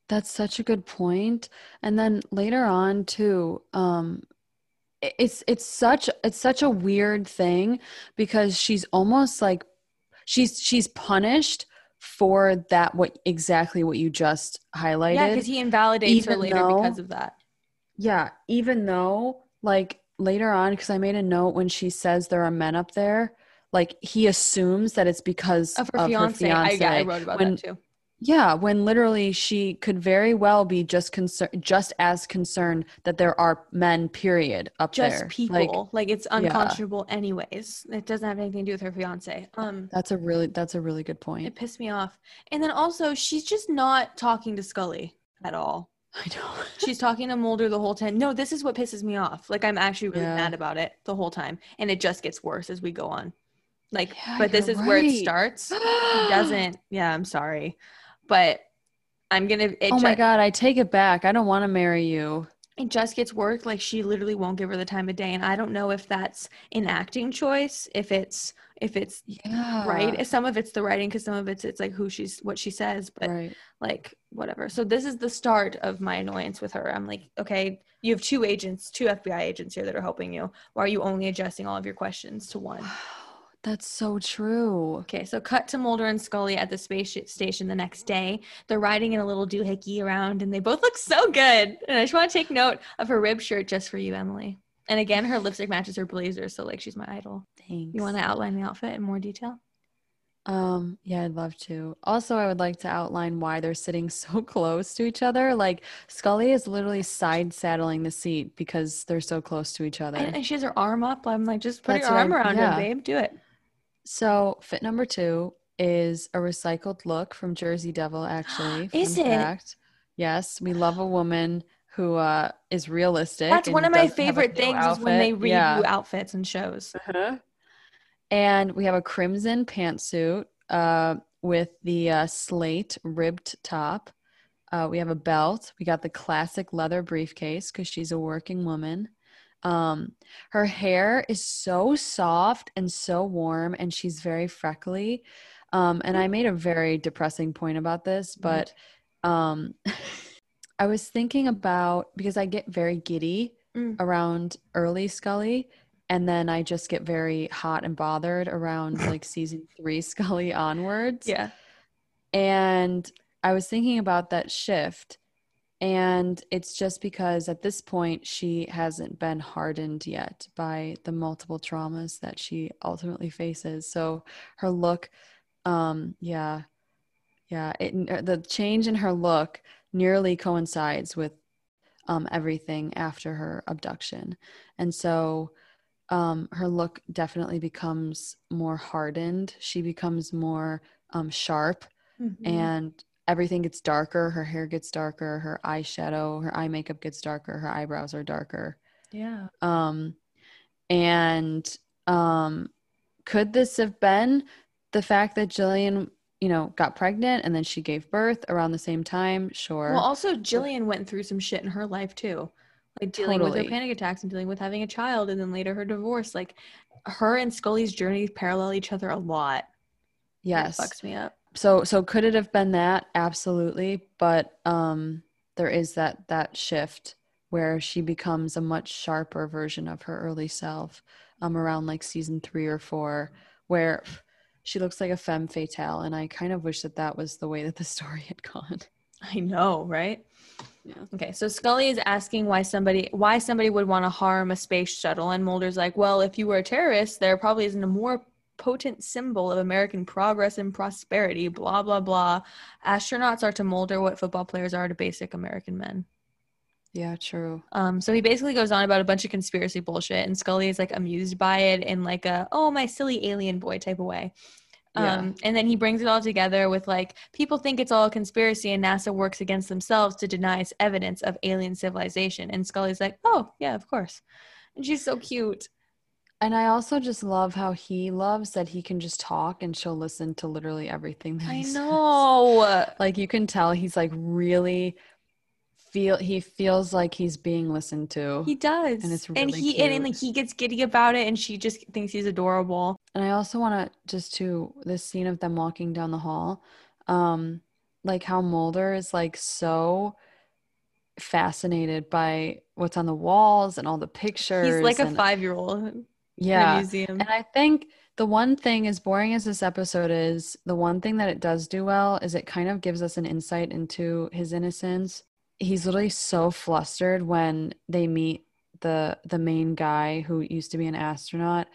That's such a good point. And then later on, too, um, it's it's such it's such a weird thing because she's almost like she's she's punished for that what exactly what you just highlighted. Yeah, because he invalidates her later though, because of that. Yeah, even though like later on, because I made a note when she says there are men up there, like he assumes that it's because of her of fiance. Her fiance. I, yeah, I wrote about when, that too. Yeah, when literally she could very well be just concerned, just as concerned that there are men, period, up just there. Just people, like, like, it's unconscionable, yeah. anyways. It doesn't have anything to do with her fiance. Um, that's a really, that's a really good point. It pissed me off. And then also, she's just not talking to Scully at all. I know. she's talking to Mulder the whole time. No, this is what pisses me off. Like I'm actually really yeah. mad about it the whole time, and it just gets worse as we go on. Like, yeah, but this is right. where it starts. doesn't. Yeah, I'm sorry but I'm gonna. oh my god, I take it back. I don't want to marry you. It just gets work. Like she literally won't give her the time of day, and I don't know if that's an acting choice, if it's if it's yeah. right. Some of it's the writing, because some of it's it's like who she's what she says, but right. like whatever. So this is the start of my annoyance with her. I'm like, okay, you have two agents, two FBI agents here that are helping you. Why are you only adjusting all of your questions to one? That's so true. Okay, so cut to Mulder and Scully at the space station the next day. They're riding in a little doohickey around, and they both look so good. And I just want to take note of her rib shirt just for you, Emilie. And again, her lipstick matches her blazer, so like she's my idol. Thanks. You want to outline the outfit in more detail? Um, yeah, I'd love to. Also, I would like to outline why they're sitting so close to each other. Like Scully is literally side saddling the seat because they're so close to each other. And, and she has her arm up. I'm like, just put That's your arm around yeah. him, babe. Do it. So, fit number two is a recycled look from Jersey Devil, actually. is it? Fact. Yes, we love a woman who uh, is realistic. That's one of my favorite things outfit. is when they review yeah. outfits and shows. Uh-huh. And we have a crimson pantsuit uh, with the uh, slate ribbed top. Uh, we have a belt. We got the classic leather briefcase because she's a working woman. Um, her hair is so soft and so warm, and she's very freckly. Um, and I made a very depressing point about this, but um, I was thinking about because I get very giddy mm. around early Scully, and then I just get very hot and bothered around like season three Scully onwards. Yeah. And I was thinking about that shift and it's just because at this point she hasn't been hardened yet by the multiple traumas that she ultimately faces. So her look, um, yeah, yeah, it, uh, the change in her look nearly coincides with um, everything after her abduction. And so um, her look definitely becomes more hardened. She becomes more um, sharp, Mhm. and everything gets darker. Her hair gets darker. Her eyeshadow, her eye makeup gets darker. Her eyebrows are darker. yeah. Um, and um, could this have been the fact that Gillian, you know, got pregnant and then she gave birth around the same time? Sure. Well, also Gillian went through some shit in her life too, like dealing with her panic attacks and dealing with having a child, and then later her divorce. Like her and Scully's journeys parallel each other a lot. It yes. fucks me up. So so could it have been that? Absolutely. But um there is that that shift where she becomes a much sharper version of her early self um around like season three or four where she looks like a femme fatale. And i kind of wish that that was the way that the story had gone. I know, right? Yeah. Okay, so Scully is asking why somebody why somebody would want to harm a space shuttle, and Mulder's like, "Well, if you were a terrorist, there probably isn't a more potent symbol of American progress and prosperity." Blah blah blah. Astronauts are to Mulder what football players are to basic American men. yeah true Um, so he basically goes on about a bunch of conspiracy bullshit, and Scully is like amused by it in like a "oh my silly alien boy" type of way. Yeah. Um, and then he brings it all together with like people think it's all a conspiracy, and NASA works against themselves to deny us evidence of alien civilization. And Scully's like, "Oh yeah, of course," and she's so cute. And i also just love how he loves that he can just talk and she'll listen to literally everything that I he says. know. like you can tell he's like really feel he feels like he's being listened to He does, And it's and he and, and like he gets giddy about it, and she just thinks he's adorable. and i also want to just to this scene of them walking down the hall um like how mulder is like so fascinated by what's on the walls and all the pictures He's like a five year old yeah museum. And I think the one thing, as boring as this episode is, the one thing that it does do well is it kind of gives us an insight into his innocence. He's literally so flustered when they meet the the main guy who used to be an astronaut,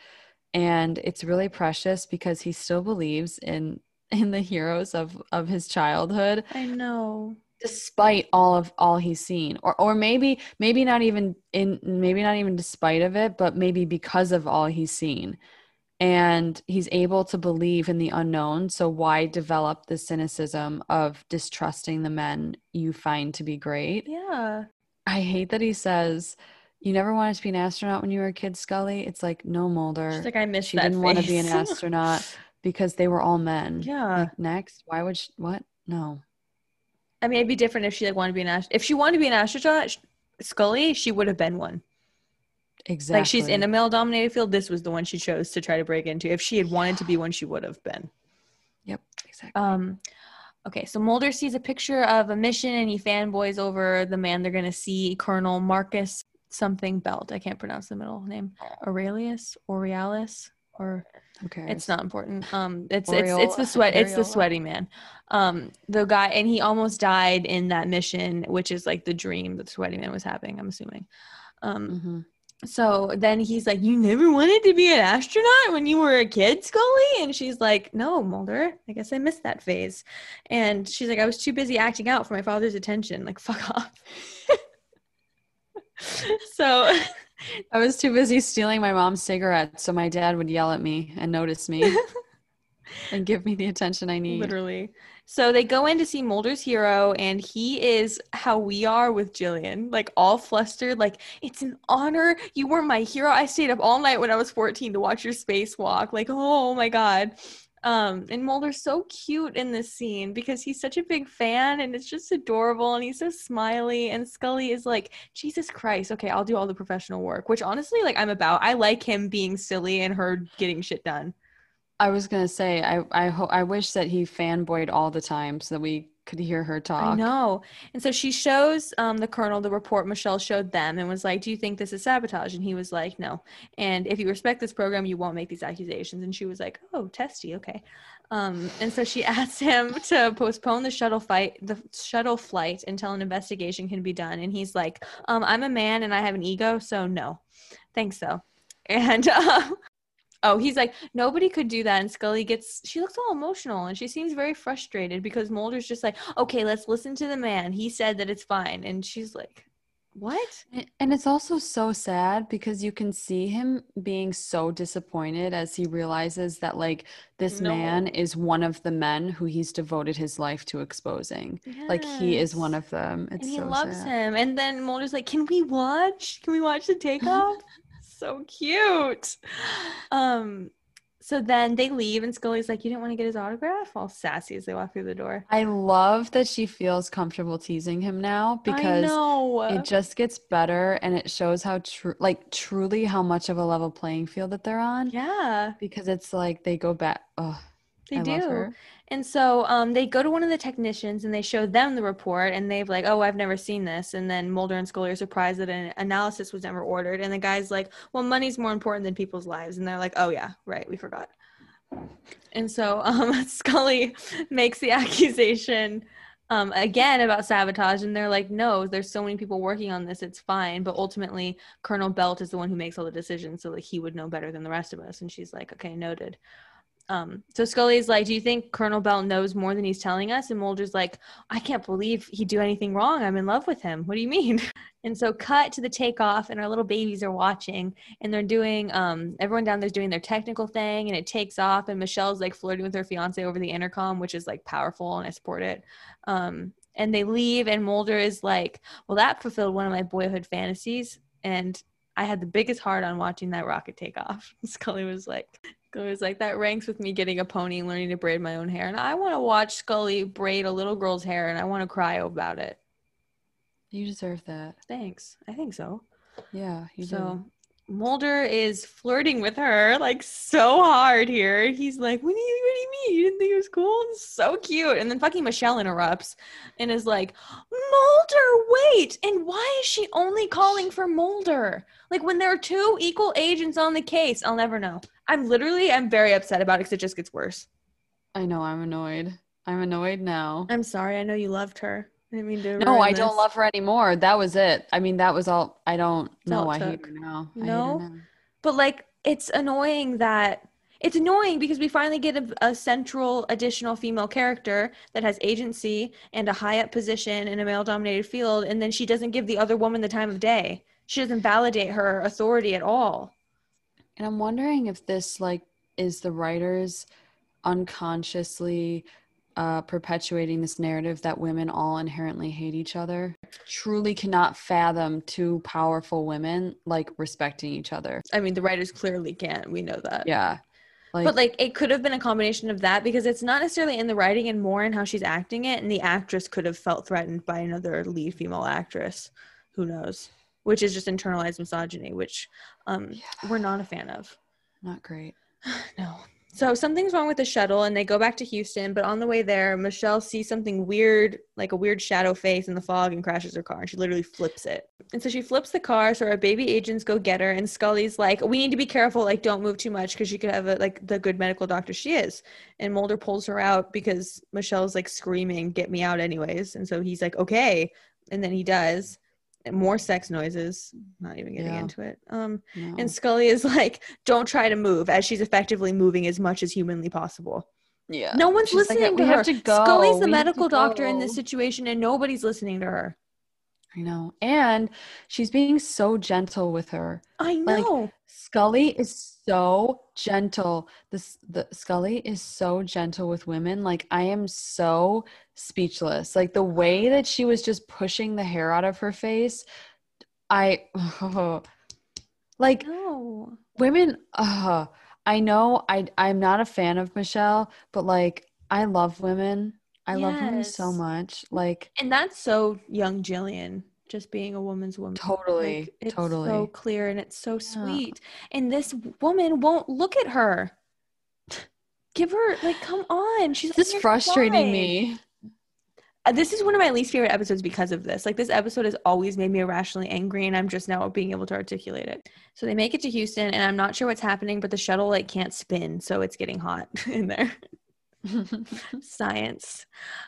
and it's really precious because he still believes in in the heroes of of his childhood I know. Despite all of all he's seen or or maybe maybe not even in maybe not even despite of it but maybe because of all he's seen. And he's able to believe in the unknown. So why develop the cynicism of distrusting the men you find to be great? Yeah. i hate that he says you never wanted to be an astronaut when you were a kid scully. It's like no mulder. She's like, I miss she didn't want to be an astronaut because they were all men. Yeah. like next? Why would she, what? No I mean, it'd be different if she like wanted to be an ast- if she wanted to be an astronaut. Scully, she would have been one. exactly Like she's in a male-dominated field. This was the one she chose to try to break into. If she had wanted to be one, she would have been. yep exactly Um, okay, so Mulder sees a picture of a mission and he fanboys over the man they're gonna see, Colonel Marcus something Belt. I can't pronounce the middle name. Aurelius, Aurealis, or okay it's not important. Um, it's it's it's the sweat. It's the sweaty man. Um, the guy, and he almost died in that mission, which is like the dream that the sweaty man was having. I'm assuming. Um, hmm so then he's like, "You never wanted to be an astronaut when you were a kid, Scully?" And she's like, "No, Mulder. I guess I missed that phase." And she's like, "I was too busy acting out for my father's attention. Like, fuck off." so I was too busy stealing my mom's cigarettes so my dad would yell at me and notice me and give me the attention I need. Literally. So they go in to see Mulder's hero, and he is how we are with Gillian, like all flustered, like, it's an honor. You were my hero. I stayed up all night when I was 14 to watch your spacewalk. Like, oh my God. Um, and Mulder's so cute in this scene because he's such a big fan and it's just adorable and he's so smiley. And Scully is like, Jesus Christ, okay, I'll do all the professional work, which honestly, like, I'm about. I like him being silly and her getting shit done. I was gonna say I I ho- I wish that he fanboyed all the time so that we could hear her talk. I know. And so she shows um, the colonel the report Michelle showed them and was like, Do you think this is sabotage? And he was like, No. And if you respect this program, you won't make these accusations. And she was like, Oh, testy. Okay. Um, and so she asked him to postpone the shuttle fight, the shuttle flight until an investigation can be done. And he's like, um, I'm a man and I have an ego, so no. Thanks though. And uh, Oh, he's like, nobody could do that. And Scully gets, she looks all emotional and she seems very frustrated because Mulder's just like, okay, let's listen to the man. He said that it's fine. And she's like, what? And it's also so sad because you can see him being so disappointed as he realizes that like this No. man is one of the men who he's devoted his life to exposing. Like he is one of them. It's and he so loves sad. him. And then Mulder's like, "Can we watch? Can we watch the takeoff?" So cute. Um, so then they leave, and Scully's like, "You didn't want to get his autograph?" All sassy as they walk through the door. I love that she feels comfortable teasing him now because it just gets better and it shows how true like truly how much of a level playing field that they're on yeah, because it's like they go back oh they I do. And so um, they go to one of the technicians and they show them the report, and they've like, "Oh, I've never seen this." And then Mulder and Scully are surprised that an analysis was never ordered. And the guy's like, "Well, money's more important than people's lives." And they're like, "Oh yeah, right, we forgot." And so um, Scully makes the accusation um, again about sabotage, and they're like, "No, there's so many people working on this. It's fine." But ultimately, Colonel Belt is the one who makes all the decisions, so like he would know better than the rest of us. And she's like, "Okay, noted." Um, so Scully's like, "Do you think Colonel Belt knows more than he's telling us?" And Mulder's like, "I can't believe he'd do anything wrong. I'm in love with him. What do you mean?" And so cut to the takeoff, and our little babies are watching, and they're doing. Um, everyone down there's doing their technical thing, and it takes off, and Michelle's like flirting with her fiance over the intercom, which is like powerful, and I support it. Um, and they leave, and Mulder is like, "Well, that fulfilled one of my boyhood fantasies," and I had the biggest heart on watching that rocket take off. Scully was like, Scully was like, that ranks with me getting a pony and learning to braid my own hair. And I want to watch Scully braid a little girl's hair and I want to cry about it. you deserve that Thanks. I think so. yeah you so Mulder is flirting with her like so hard here. He's like, what do you, what do you mean? You didn't think it was cool? It's so cute. And then fucking Michelle interrupts and is like, Mulder, wait. And why is she only calling for Mulder? Like when there are two equal agents on the case, I'll never know. I'm literally, I'm very upset about it because it just gets worse. i know i'm annoyed i'm annoyed now I'm sorry. I know you loved her. I mean to. no i don't love her anymore that was it i mean that was all i don't know i hate her now I hate her No? But like, it's annoying that it's annoying because we finally get a, a central additional female character that has agency and a high up position in a male dominated field, and then she doesn't give the other woman the time of day. She doesn't validate her authority at all. And I'm wondering if this like is the writers unconsciously uh, perpetuating this narrative that women all inherently hate each other. Truly cannot fathom two powerful women like respecting each other. I mean, the writers clearly can't. We know that. Yeah. Like, but like it could have been a combination of that because it's not necessarily in the writing and more in how she's acting it and the actress could have felt threatened by another lead female actress who knows which is just internalized misogyny which um we're not a fan of not great. no so something's wrong with the shuttle and they go back to houston but on the way there michelle sees something weird like a weird shadow face in the fog and crashes her car and she literally flips it. And so she flips the car so our baby agents go get her and scully's like we need to be careful like don't move too much because she could have a, like the good medical doctor she is. And mulder pulls her out because michelle's like screaming get me out anyways. And so he's like okay. And then he does more sex noises not even getting Yeah. into it um No. and Scully is like, don't try to move, as she's effectively moving as much as humanly possible. yeah. No one's She's like, listening "We her. have to go. Scully's the We medical doctor in this situation, and nobody's listening to her. I know. And she's being so gentle with her. I Like, know. Scully is so gentle. This the Scully is so gentle with women. Like I am so speechless. Like the way that she was just pushing the hair out of her face. I like no. women uh I know I I'm not a fan of Michelle, but like I love women. I love women so much. Like And that's so young Gillian, just being a woman's woman. totally, Like, it's totally. so clear and it's so sweet. And this woman won't look at her. Give her like, come on. She's this is frustrating side. me. Uh, this is one of my least favorite episodes because of this. Like this episode has always made me irrationally angry, and I'm just now being able to articulate it. So they make it to Houston, and I'm not sure what's happening, but the shuttle like can't spin, so it's getting hot in there. Science.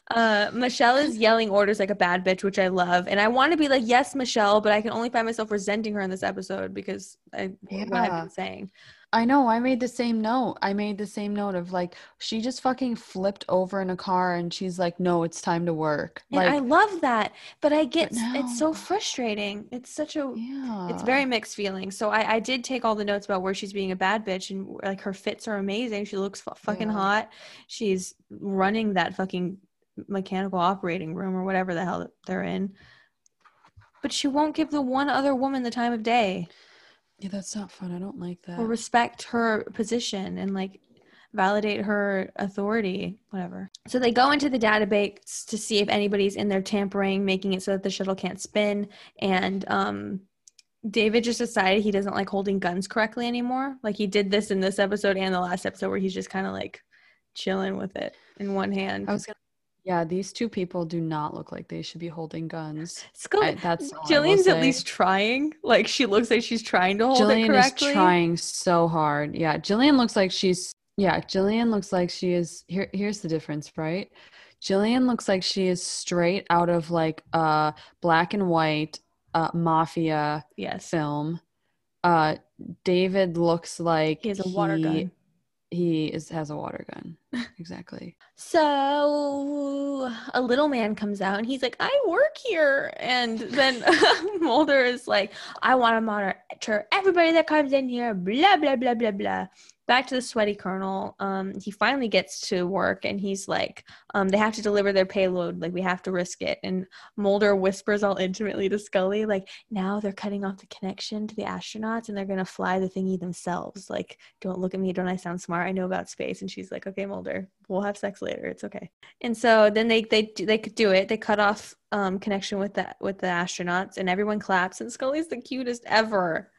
Uh, Michelle is yelling orders like a bad bitch, which I love, and I want to be like, yes, Michelle, but I can only find myself resenting her in this episode because I what I've been saying. I know. I made the same note. I made the same note of like she just fucking flipped over in a car and she's like, "No, it's time to work." And like I love that, but I get But it's so frustrating. It's such a yeah. it's very mixed feelings. So I I did take all the notes about where she's being a bad bitch and like her fits are amazing. She looks fu- fucking Yeah. hot. She's running that fucking mechanical operating room or whatever the hell that they're in. But she won't give the one other woman the time of day. Yeah, that's not fun. I don't like that. or respect her position and like validate her authority whatever so they go into the database to see if anybody's in there tampering making it so that the shuttle can't spin and um david just decided he doesn't like holding guns correctly anymore like he did this in this episode and the last episode where he's just kind of like chilling with it in one hand I was gonna. Yeah, these two people do not look like they should be holding guns. Scully, I, that's all I will Gillian's at least trying like she looks like she's trying to hold it Gillian is trying so hard. Yeah, Gillian looks like she's yeah, Gillian looks like she is here here's the difference, right? Gillian looks like she is straight out of like a black and white uh mafia yes film. Uh David looks like he has a water he- gun He is has a water gun. Exactly. So a little man comes out and he's like, I work here. And then Mulder is like, I want to monitor everybody that comes in here, blah, blah, blah, blah, blah. Back to the sweaty colonel. Um, he finally gets to work and he's like, um, they have to deliver their payload. Like, we have to risk it. And Mulder whispers all intimately to Scully, like, now they're cutting off the connection to the astronauts and they're going to fly the thingy themselves. Like, don't look at me. Don't I sound smart? I know about space. And she's like, okay, Mulder, we'll have sex later. It's okay. And so then they they they could do it. They cut off um, connection with the with the astronauts, and everyone claps. And Scully's the cutest ever.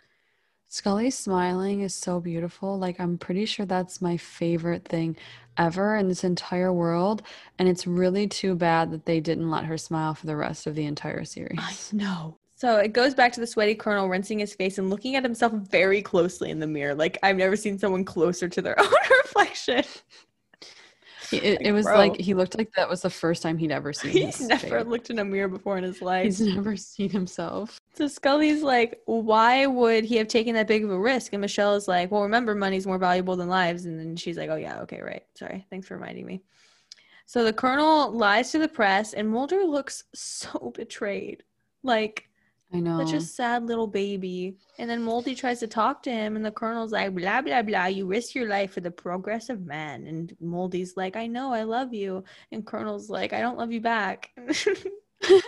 Scully smiling is so beautiful. Like, I'm pretty sure that's my favorite thing ever in this entire world. And it's really too bad that they didn't let her smile for the rest of the entire series. I know. So it goes back to the sweaty colonel rinsing his face and looking at himself very closely in the mirror. Like I've never seen someone closer to their own reflection. It, it was bro. like he looked like that was the first time he'd ever seen He's never looked in a mirror before in his life. He's never seen himself. So Scully's like, why would he have taken that big of a risk? And Michelle is like, well, remember, money's more valuable than lives. And then she's like, oh, yeah, okay, right. Sorry. Thanks for reminding me. So the colonel lies to the press, and Mulder looks so betrayed. Like, I know. such a sad little baby. And then Moldy tries to talk to him, and the colonel's like, blah, blah, blah. You risk your life for the progress of man. And Moldy's like, I know, I love you. And Colonel's like, I don't love you back. and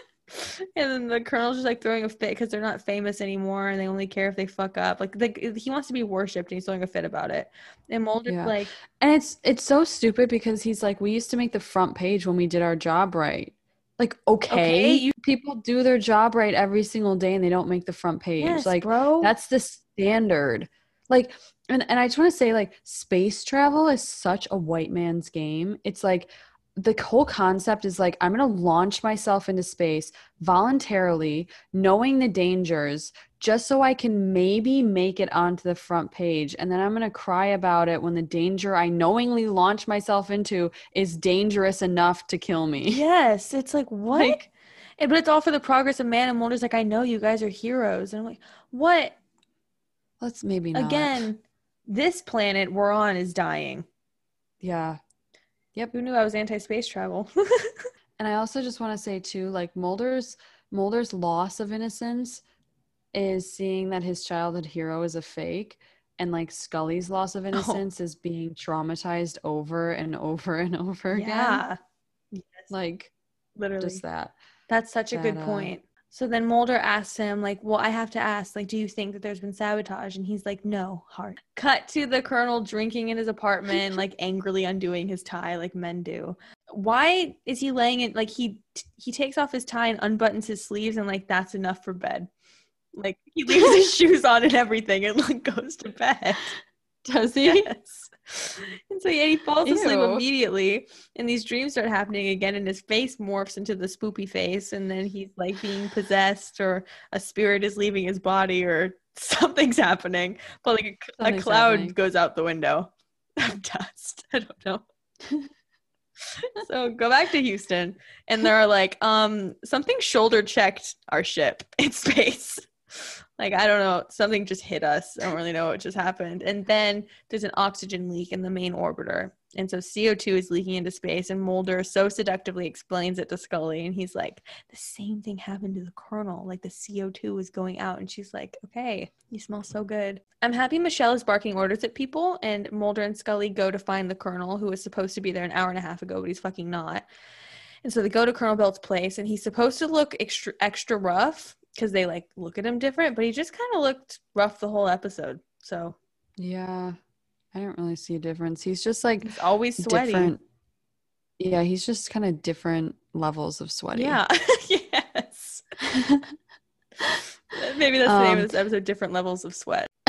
then the colonel's just like throwing a fit because they're not famous anymore and they only care if they fuck up. Like, he wants to be worshipped and he's throwing a fit about it. And Mulder's Yeah. like, And it's it's so stupid because he's like, we used to make the front page when we did our job right. Like, okay, Okay, you- people do their job right every single day and they don't make the front page. yes, like bro. that's the standard. Like, and, and I just want to say, like, space travel is such a white man's game. It's like the whole concept is like, I'm gonna launch myself into space voluntarily, knowing the dangers, just so I can maybe make it onto the front page. And then I'm going to cry about it when the danger I knowingly launch myself into is dangerous enough to kill me. Yes, it's like what? Like- And- but it's all for the progress of man. And Mulder's like, I know you guys are heroes, and I'm like, what? Let's maybe not. Again, this planet we're on is dying. Yeah. Yep. Who knew I was anti-space travel? And I also just want to say too, like Mulder's Mulder's loss of innocence is seeing that his childhood hero is a fake. And like Scully's loss Oh. of innocence is being traumatized over and over and over again. yeah, Like literally. just that. That's such a good that, uh, point. So then Mulder asks him, like, well, I have to ask, like, do you think that there's been sabotage? And he's like, no, heart. Cut to the colonel drinking in his apartment, like angrily undoing his tie, like men do. Why is he laying it? Like he he takes off his tie and unbuttons his sleeves, and like that's enough for bed. Like he leaves his shoes on and everything, and like goes to bed. Does he? Yes. And so yeah, he falls asleep Ew. immediately, and these dreams start happening again, and his face morphs into the spoopy face, and then he's like being possessed, or a spirit is leaving his body, or something's happening. But like a, a cloud happening. goes out the window of dust. I don't know. so go back to Houston, and they're like, um, something shoulder checked our ship in space. Like I don't know, something just hit us. I don't really know what just happened. And then there's an oxygen leak in the main orbiter. And so CO2 is leaking into space, and Mulder so seductively explains it to Scully. And he's like, The same thing happened to the colonel. Like the CO2 was going out. And she's like, Okay, you smell so good. I'm happy Michelle is barking orders at people, and Mulder and Scully go to find the colonel, who was supposed to be there an hour and a half ago, but he's fucking not. And so they go to Colonel Belt's place, and he's supposed to look extra extra rough because they like look at him different, but he just kind of looked rough the whole episode. So yeah, I don't really see a difference. He's just like he's always sweaty. Different. Yeah, he's just kind of different levels of sweaty. Yeah. yes. Maybe that's the um, name of um, this episode. Different levels of sweat.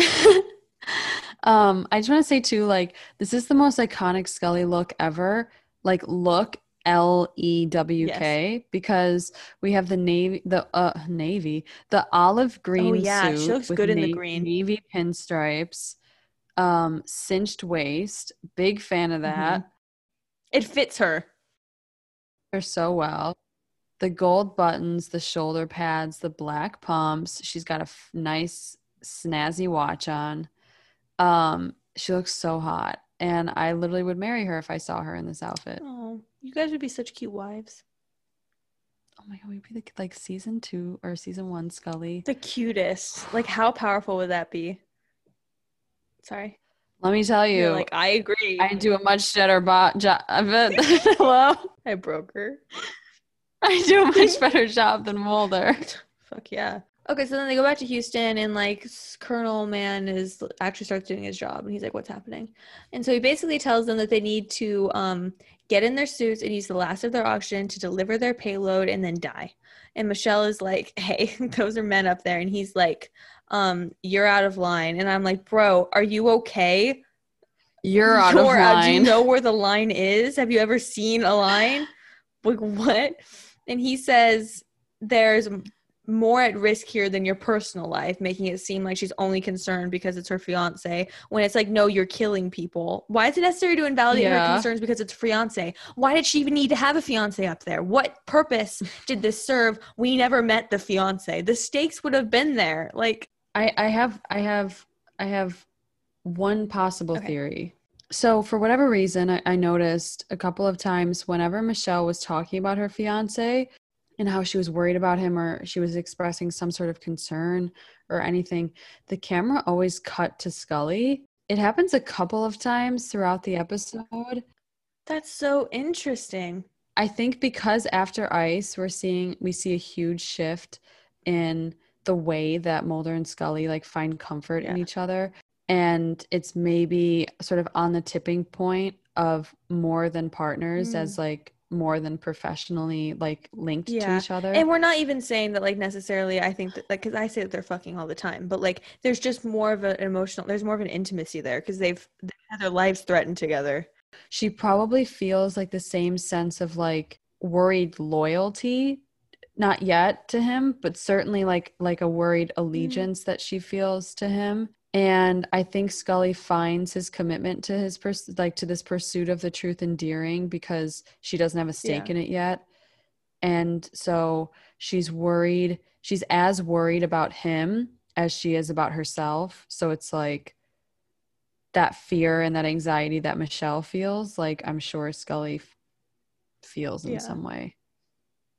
um, I just want to say too, like this is the most iconic Scully look ever. Like look L E W K because we have the navy, the uh, navy, the olive green. Oh yeah, she looks good in the green navy pinstripes, um, cinched waist. Big fan of that. Mm-hmm. It fits her. Her so well. The gold buttons, the shoulder pads, the black pumps. She's got a f- nice snazzy watch on. Um, she looks so hot, and I literally would marry her if I saw her in this outfit. Oh. You guys would be such cute wives. Oh my god, we'd be like, like season two or season one Scully. The cutest. Like, how powerful would that be? Sorry. Let me tell you. You're like, I agree. I do a much better bo- job. Hello? I broke her. I do a much better job than Mulder. Fuck yeah. Okay, so then they go back to Houston, and like Colonel Man is actually starts doing his job, and he's like, "What's happening?" And so he basically tells them that they need to um, get in their suits and use the last of their oxygen to deliver their payload and then die. And Michelle is like, hey, those are men up there. And he's like, um, you're out of line. And I'm like, bro, are you okay? You're out you're of line. do you know where the line is? Have you ever seen a line? Like, what? And he says, there's more at risk here than your personal life, making it seem like she's only concerned because it's her fiance. When it's like, no, you're killing people. Why is it necessary to invalidate yeah. her concerns because it's fiance? Why did she even need to have a fiance up there? What purpose did this serve? We never met the fiance. The stakes would have been there. Like, I, I have, I have, I have one possible okay. theory. So, for whatever reason, I, I noticed a couple of times whenever Michelle was talking about her fiance, and how she was worried about him or she was expressing some sort of concern or anything, the camera always cut to Scully. It happens a couple of times throughout the episode. That's so interesting. I think because after ice we're seeing we see a huge shift in the way that Mulder and Scully like find comfort yeah. in each other and it's maybe sort of on the tipping point of more than partners mm. as like more than professionally like linked yeah. to each other. And we're not even saying that like necessarily I think that like cuz I say that they're fucking all the time, but like there's just more of an emotional there's more of an intimacy there cuz they've, they've had their lives threatened together. She probably feels like the same sense of like worried loyalty not yet to him, but certainly like like a worried mm. allegiance mm. that she feels to him and i think scully finds his commitment to his pers- like to this pursuit of the truth endearing because she doesn't have a stake yeah. in it yet. And so she's worried she's as worried about him as she is about herself. So it's like that fear and that anxiety that michelle feels like i'm sure scully f- feels in yeah. some way.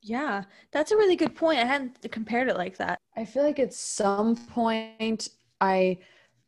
Yeah that's a really good point. I hadn't compared it like that. I feel like at some point i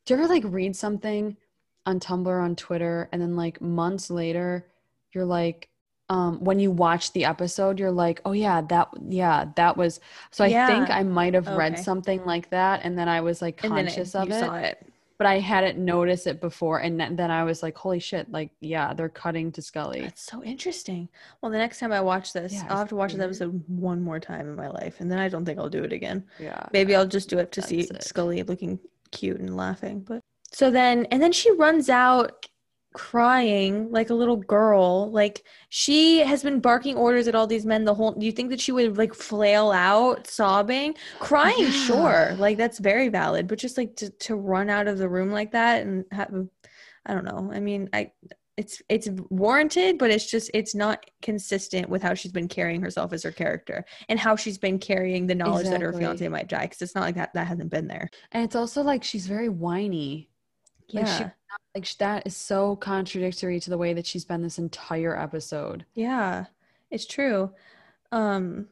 do you ever like read something on Tumblr, on Twitter, and then like months later, you're like, um, when you watch the episode, you're like, oh yeah, that yeah, that was. So I think I might have okay. read something like that, and then I was like conscious it, of it, it, but I hadn't noticed it before, and then I was like, holy shit, like yeah, they're cutting to Scully. That's so interesting. Well, the next time I watch this, yeah, I'll have to watch weird. this episode one more time in my life, and then I don't think I'll do it again. Yeah, maybe I'll just do it to see it. Scully looking cute and laughing. But so then, and then she runs out crying like a little girl. Like she has been barking orders at all these men the whole. Do you think that she would like flail out sobbing, crying? Yeah. Sure, like that's very valid. But just like to to run out of the room like that and have, I don't know. I mean, I it's it's warranted, but it's just it's not consistent with how she's been carrying herself as her character and how she's been carrying the knowledge that her fiance might die. Because it's not like that that hasn't been there. And it's also like she's very whiny. Yeah, Like she like that is so contradictory to the way that she's been this entire episode. yeah, it's true. Um,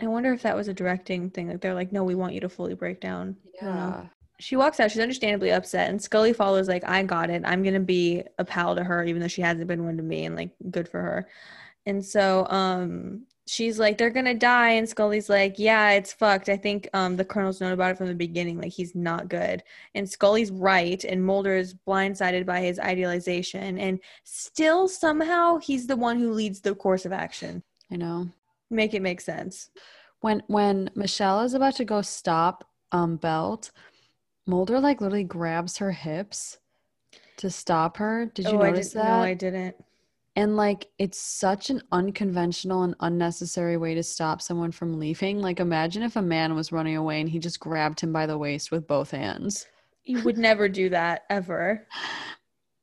I wonder if that was a directing thing. Like they're like, no, we want you to fully break down. Know. She walks out. She's understandably upset, and Scully follows. Like, I got it. I'm gonna be a pal to her, even though she hasn't been one to me, and like, good for her. And so, um, she's like, they're gonna die, and Scully's like, yeah, it's fucked. I think um the Colonel's known about it from the beginning. Like, he's not good. And Scully's right, and Mulder is blindsided by his idealization, and still somehow he's the one who leads the course of action. I know. Make it make sense. When when Michelle is about to go stop um Belt, Mulder like literally grabs her hips to stop her. Did you oh, notice that? No, I didn't. And like it's such an unconventional and unnecessary way to stop someone from leaving. Like imagine if a man was running away and he just grabbed him by the waist with both hands. You would never do that ever.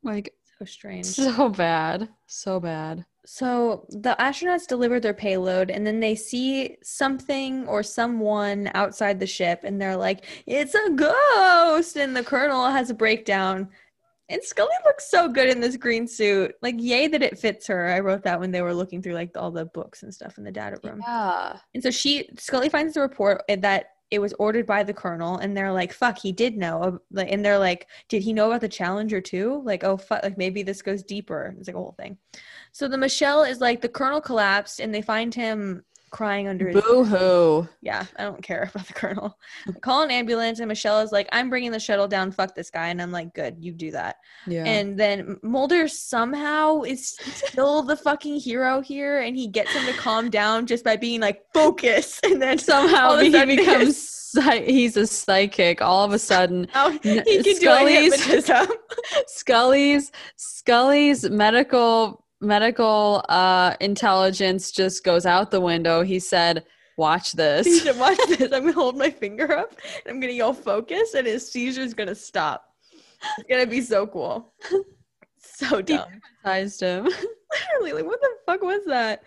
Like So strange. so bad. So bad. So the astronauts deliver their payload and then they see something or someone outside the ship and they're like, it's a ghost. And the colonel has a breakdown. And Scully looks so good in this green suit. Like, yay that it fits her. I wrote that when they were looking through like all the books and stuff in the data room. Yeah. And so she, Scully finds the report eh, that it was ordered by the colonel, and they're like, "Fuck, he did know." And they're like, "Did he know about the Challenger too?" Like, "Oh, fuck, like maybe this goes deeper." It's like a whole thing. So the Michelle is like, the colonel collapsed, and they find him crying under his. Boo hoo. Yeah, I don't care about the colonel. Call an ambulance, and Michelle is like, "I'm bringing the shuttle down. Fuck this guy." And I'm like, "Good, you do that." Yeah. And then Mulder somehow is still the fucking hero here, and he gets him to calm down just by being like, focus. And then somehow he becomes he's a psychic all of a sudden. Now he can do Scully's- hypnotism. Scully's Scully's medical medical uh intelligence just goes out the window. He said, "Watch this." watch this. I'm gonna hold my finger up and I'm gonna yell focus, and his seizure's gonna stop. It's gonna be so cool. So dumb. Hypnotized him. Literally, like what the fuck was that?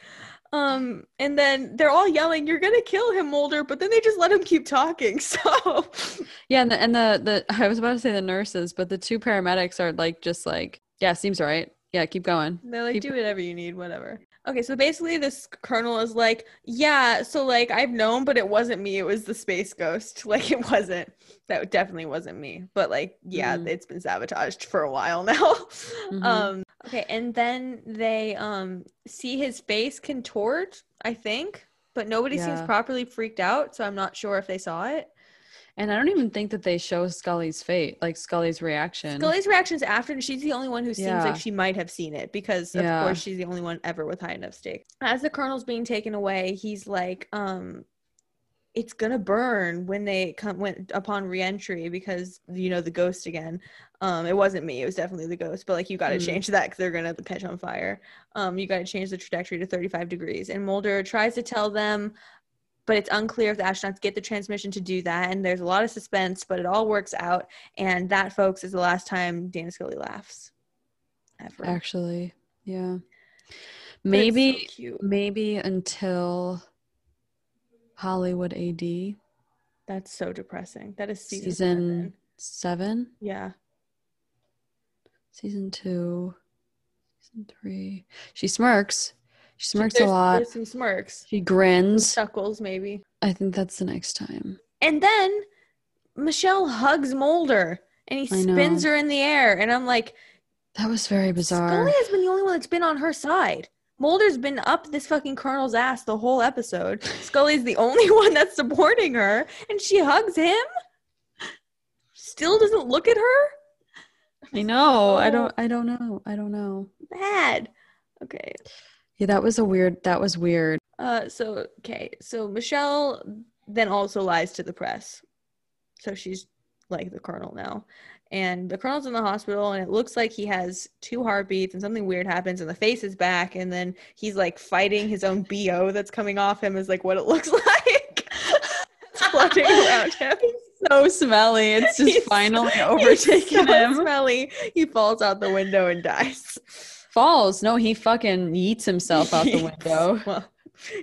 Um, and then they're all yelling, "You're gonna kill him, Mulder!" But then they just let him keep talking. So Yeah, and the, and the the I was about to say the nurses, but the two paramedics are like just like, "Yeah, seems right. Yeah, keep going." They're like, Keep- do whatever you need, whatever. Okay, so basically, this colonel is like, yeah, so like I've known, but it wasn't me. It was the space ghost. Like it wasn't. That definitely wasn't me. But like, yeah, Mm. it's been sabotaged for a while now. Mhm. Um. Okay, and then they um see his face contort. I think, but nobody seems properly freaked out, so I'm not sure if they saw it. And I don't even think that they show Scully's fate, like Scully's reaction. Scully's reactions after, she's the only one who seems Yeah. like she might have seen it because, of Yeah. course, she's the only one ever with high enough stakes. As the colonel's being taken away, he's like, um, it's gonna burn when they come when upon reentry because you know the ghost again. Um, it wasn't me; it was definitely the ghost. But like, you got to Mm. change that because they're gonna catch on fire. Um, you got to change the trajectory to 35 degrees. And Mulder tries to tell them, but it's unclear if the astronauts get the transmission to do that. And there's a lot of suspense, but it all works out. And that, folks, is the last time Dana Scully laughs. Ever. Actually, yeah. It's so Maybe maybe until Hollywood AD That's so depressing. That is season, season seven. seven, Yeah. season two, season three. She smirks. She smirks a lot. There's some smirks. She grins. Chuckles, maybe. I think that's the next time. And then Michelle hugs Mulder and he spins her in the air. And I'm like, That was very bizarre. Scully has been the only one that's been on her side. Mulder's been up this fucking colonel's ass the whole episode. Scully's the only one that's supporting her, and she hugs him. Still doesn't look at her. I know. I oh. don't. I don't know. I don't know. Bad. Okay. Yeah, that was a weird. That was weird. Uh. So okay. So Michelle then also lies to the press. So she's like the colonel now. And the colonel's in the hospital, and it looks like he has two heartbeats, and something weird happens, and the face is back, and then he's like fighting his own bo that's coming off him, is like what it looks like. it's floating around him. He's so smelly. It's just He's- finally He's overtaken so him. Smelly. He falls out the window and dies. Falls. No, he fucking yeets himself out the window. well,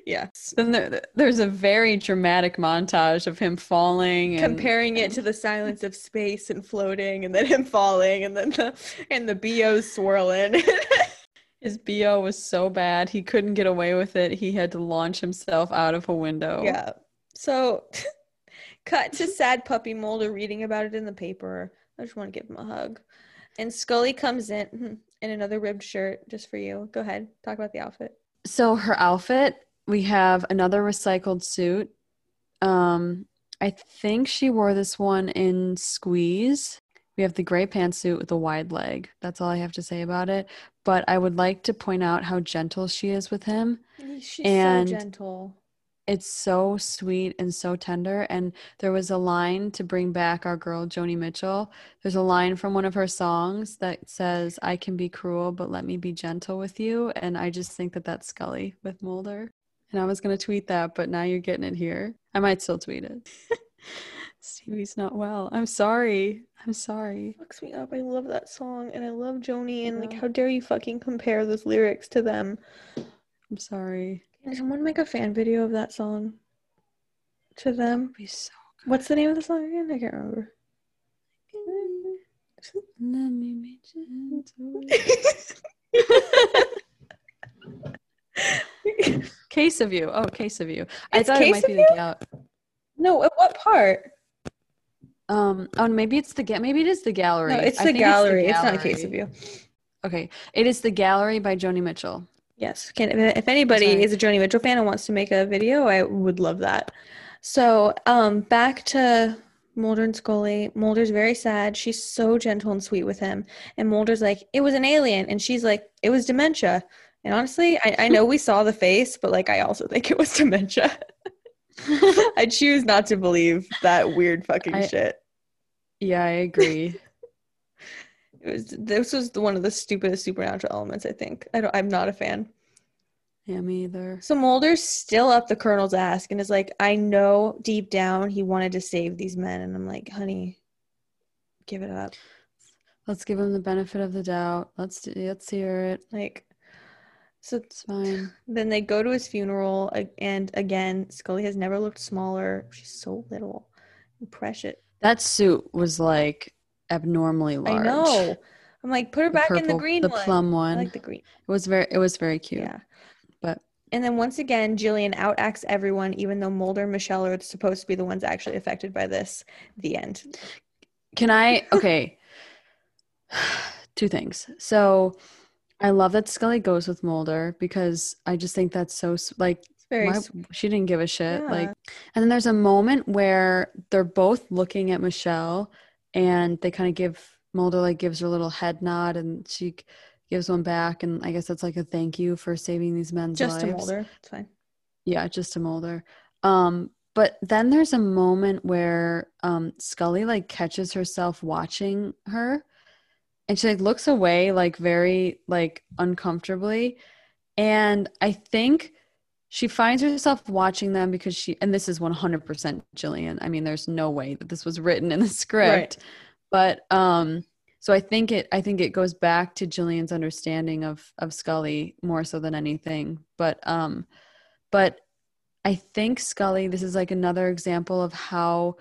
yeah. Then there, there's a very dramatic montage of him falling and Comparing it to the silence of space and floating, and then him falling, and then the and the bo's swirling. his BO was so bad he couldn't get away with it. He had to launch himself out of a window. yeah. So, cut to sad puppy Mulder reading about it in the paper. I just want to give him a hug. And Scully comes in hmm, in another ribbed shirt just for you. Go ahead, talk about the outfit. So her outfit, we have another recycled suit. Um, I think she wore this one in Squeeze. We have the gray pantsuit with a wide leg. That's all I have to say about it. But I would like to point out how gentle she is with him. She's And- so gentle. It's so sweet and so tender. And there was a line to bring back our girl, Joni Mitchell. There's a line from one of her songs that says, I can be cruel, but let me be gentle with you. And I just think that that's Scully with Mulder. And I was going to tweet that, but now you're getting it here. I might still tweet it. Stephee's not well. I'm sorry. I'm sorry. Fucks me up. I love that song, and I love Joni. And like, how dare you fucking compare those lyrics to them? I'm sorry. Can someone make a fan video of that song to them? So What's the name of the song again? I can't remember. Let me be gentle. Case of you. Oh, case of you. I It's thought it might be You? the gal. no, at what part? Um. Oh, maybe it's the ga- maybe it is the gallery. No, it's I the gallery. It's, not a case of you. Okay, it is the gallery by Joni Mitchell. Yes. Can if, anybody Sorry. is a Joni Mitchell fan and wants to make a video, I would love that. So, um, back to Mulder and Scully. Mulder's very sad. She's so gentle and sweet with him, and Mulder's like, "It was an alien," and she's like, "It was dementia." And honestly, I, I know we saw the face, but like, I also think it was dementia. I choose not to believe that weird fucking I- shit. yeah, I agree. Was this was the, one of the stupidest supernatural elements. I think I don't. I'm not a fan. yeah, me either. So Mulder's still up the colonel's ass and is like, I know deep down he wanted to save these men. And I'm like, honey, give it up. Let's give him the benefit of the doubt. Let's do, let's hear it. Like, so It's fine. then they go to his funeral. And again, Scully has never looked smaller. She's so little precious. That suit was like abnormally large. I know. I'm like, put her The back in the green the one. plum I one. like the green. It was very it was very cute. Yeah. But And then once again, Gillian outacts everyone, even though Mulder and Michelle are supposed to be the ones actually affected by this. The end. Can I? Okay. Two things. So, I love that Scully goes with Mulder because I just think that's so like very why, she didn't give a shit. Like, and then there's a moment where they're both looking at Michelle, and they kind of give Mulder like gives her a little head nod, and she gives one back, and I guess that's like a thank you for saving these men's lives. just to. Mulder. It's fine. Yeah, just to Mulder. Um, but then there's a moment where um Scully like catches herself watching her and she like looks away like very like uncomfortably. And I think she finds herself watching them because she and this is 100% Gillian. I mean, there's no way that this was written in the script. right. But um so I think it I think it goes back to Gillian's understanding of of Scully more so than anything. But um but I think Scully, this is like another example of how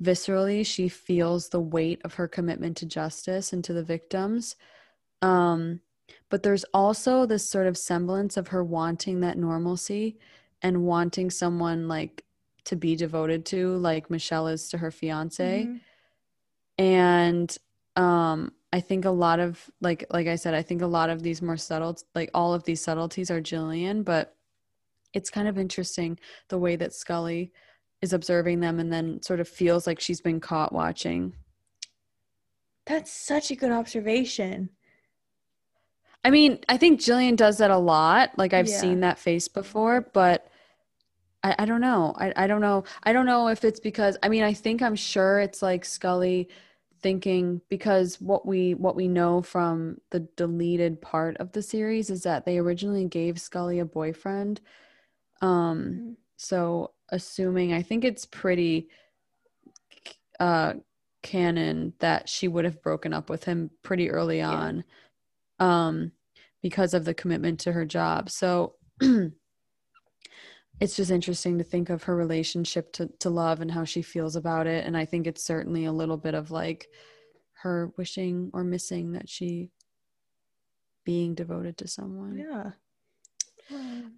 viscerally she feels the weight of her commitment to justice and to the victims. Um, but there's also this sort of semblance of her wanting that normalcy and wanting someone like to be devoted to, like Michelle is to her fiance Mhm. and um i think a lot of like like i said i think a lot of these more subtle like all of these subtleties are gillian but it's kind of interesting the way that scully is observing them and then sort of feels like she's been caught watching That's such a good observation. I mean i think gillian does that a lot like i've Yeah. seen that face before but I, I don't know I, I don't know i don't know if it's because i mean i think i'm sure it's like scully thinking because what we what we know from the deleted part of the series is that they originally gave Scully a boyfriend. Um Mhm. so assuming I think it's pretty uh canon that she would have broken up with him pretty early Yeah. On. Um because of the commitment to her job. So it's just interesting to think of her relationship to, to love and how she feels about it. And I think it's certainly a little bit of like her wishing or missing that she being devoted to someone. Yeah.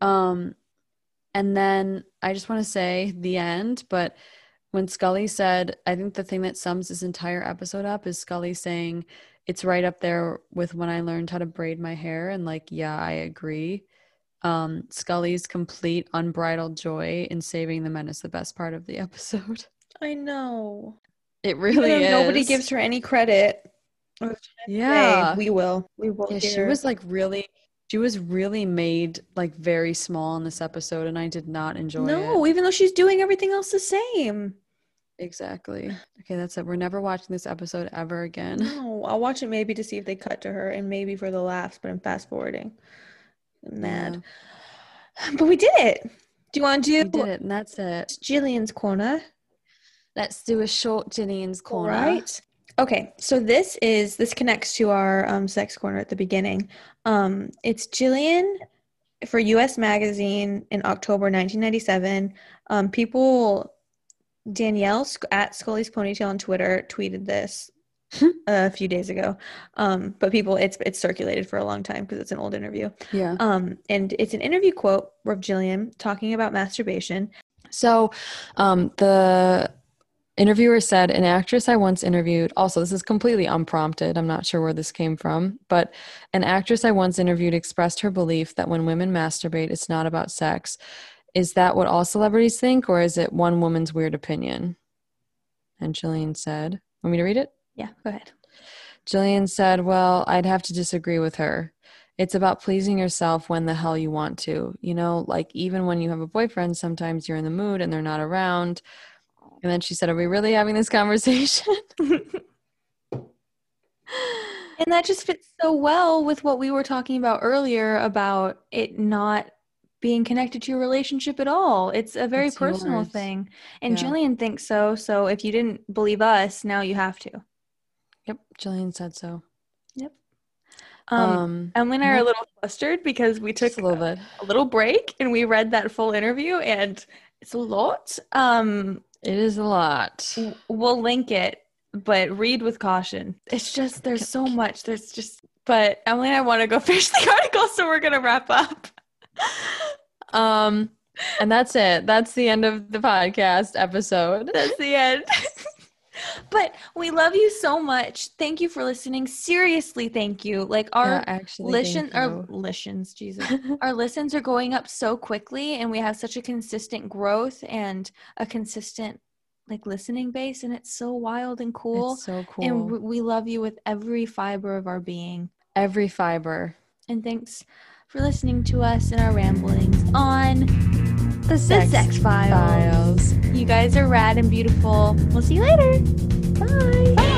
Um, and then I just want to say the end, but when Scully said, I think the thing that sums this entire episode up is Scully saying, it's right up there with when I learned how to braid my hair. And like, yeah, I agree. Um, Scully's complete unbridled joy in saving the men is the best part of the episode. I know. It really is. Nobody gives her any credit. Yeah. Hey, we will. We will. Yeah, she was like really she was really made like very small in this episode and I did not enjoy no, it. No, even though she's doing everything else the same. Exactly. Okay, that's it. We're never watching this episode ever again. No, I'll watch it maybe to see if they cut to her and maybe for the laughs, but I'm fast forwarding. I'm mad. Yeah. But we did it. Do you want to do we did it, and that's it. Gillian's corner. Let's do a short Gillian's corner. All right. Okay, so this is this connects to our um, sex corner at the beginning. Um, it's Gillian for U.S. Magazine in October 1997. Um, people, Danielle at Scully's Ponytail on Twitter tweeted this a few days ago. Um, but people, it's it's circulated for a long time because it's an old interview. Yeah. Um, and it's an interview quote of Gillian talking about masturbation. So, um, the interviewer said an actress I once interviewed. Also, this is completely unprompted. I'm not sure where this came from, but an actress I once interviewed expressed her belief that when women masturbate, it's not about sex. Is that what all celebrities think, or is it one woman's weird opinion? And Gillian said, Want me to read it? Yeah, go ahead. Gillian said, Well, I'd have to disagree with her. It's about pleasing yourself when the hell you want to. You know, like even when you have a boyfriend, sometimes you're in the mood and they're not around. And then she said, Are we really having this conversation? and that just fits so well with what we were talking about earlier about it not being connected to your relationship at all. It's a very it's personal yours. thing. And yeah. Gillian thinks so. So if you didn't believe us, now you have to. Yep, Gillian said so. Yep. Um, um Emilie and I are a little flustered because we took a little a little break and we read that full interview and it's a lot. Um it is a lot. We'll link it, but read with caution. It's just there's so much. There's just but Emilie and I want to go finish the article, so we're gonna wrap up. um and that's it. That's the end of the podcast episode. That's the end. but we love you so much. Thank you for listening. Seriously, thank you. Like our yeah, actually listen our listens, Jesus. our listens are going up so quickly and we have such a consistent growth and a consistent like listening base and it's so wild and cool. It's so cool. And we love you with every fiber of our being. Every fiber. And thanks for listening to us and our ramblings on the Sex, the Sex Files. Files. You guys are rad and beautiful. We'll see you later. Bye. Bye.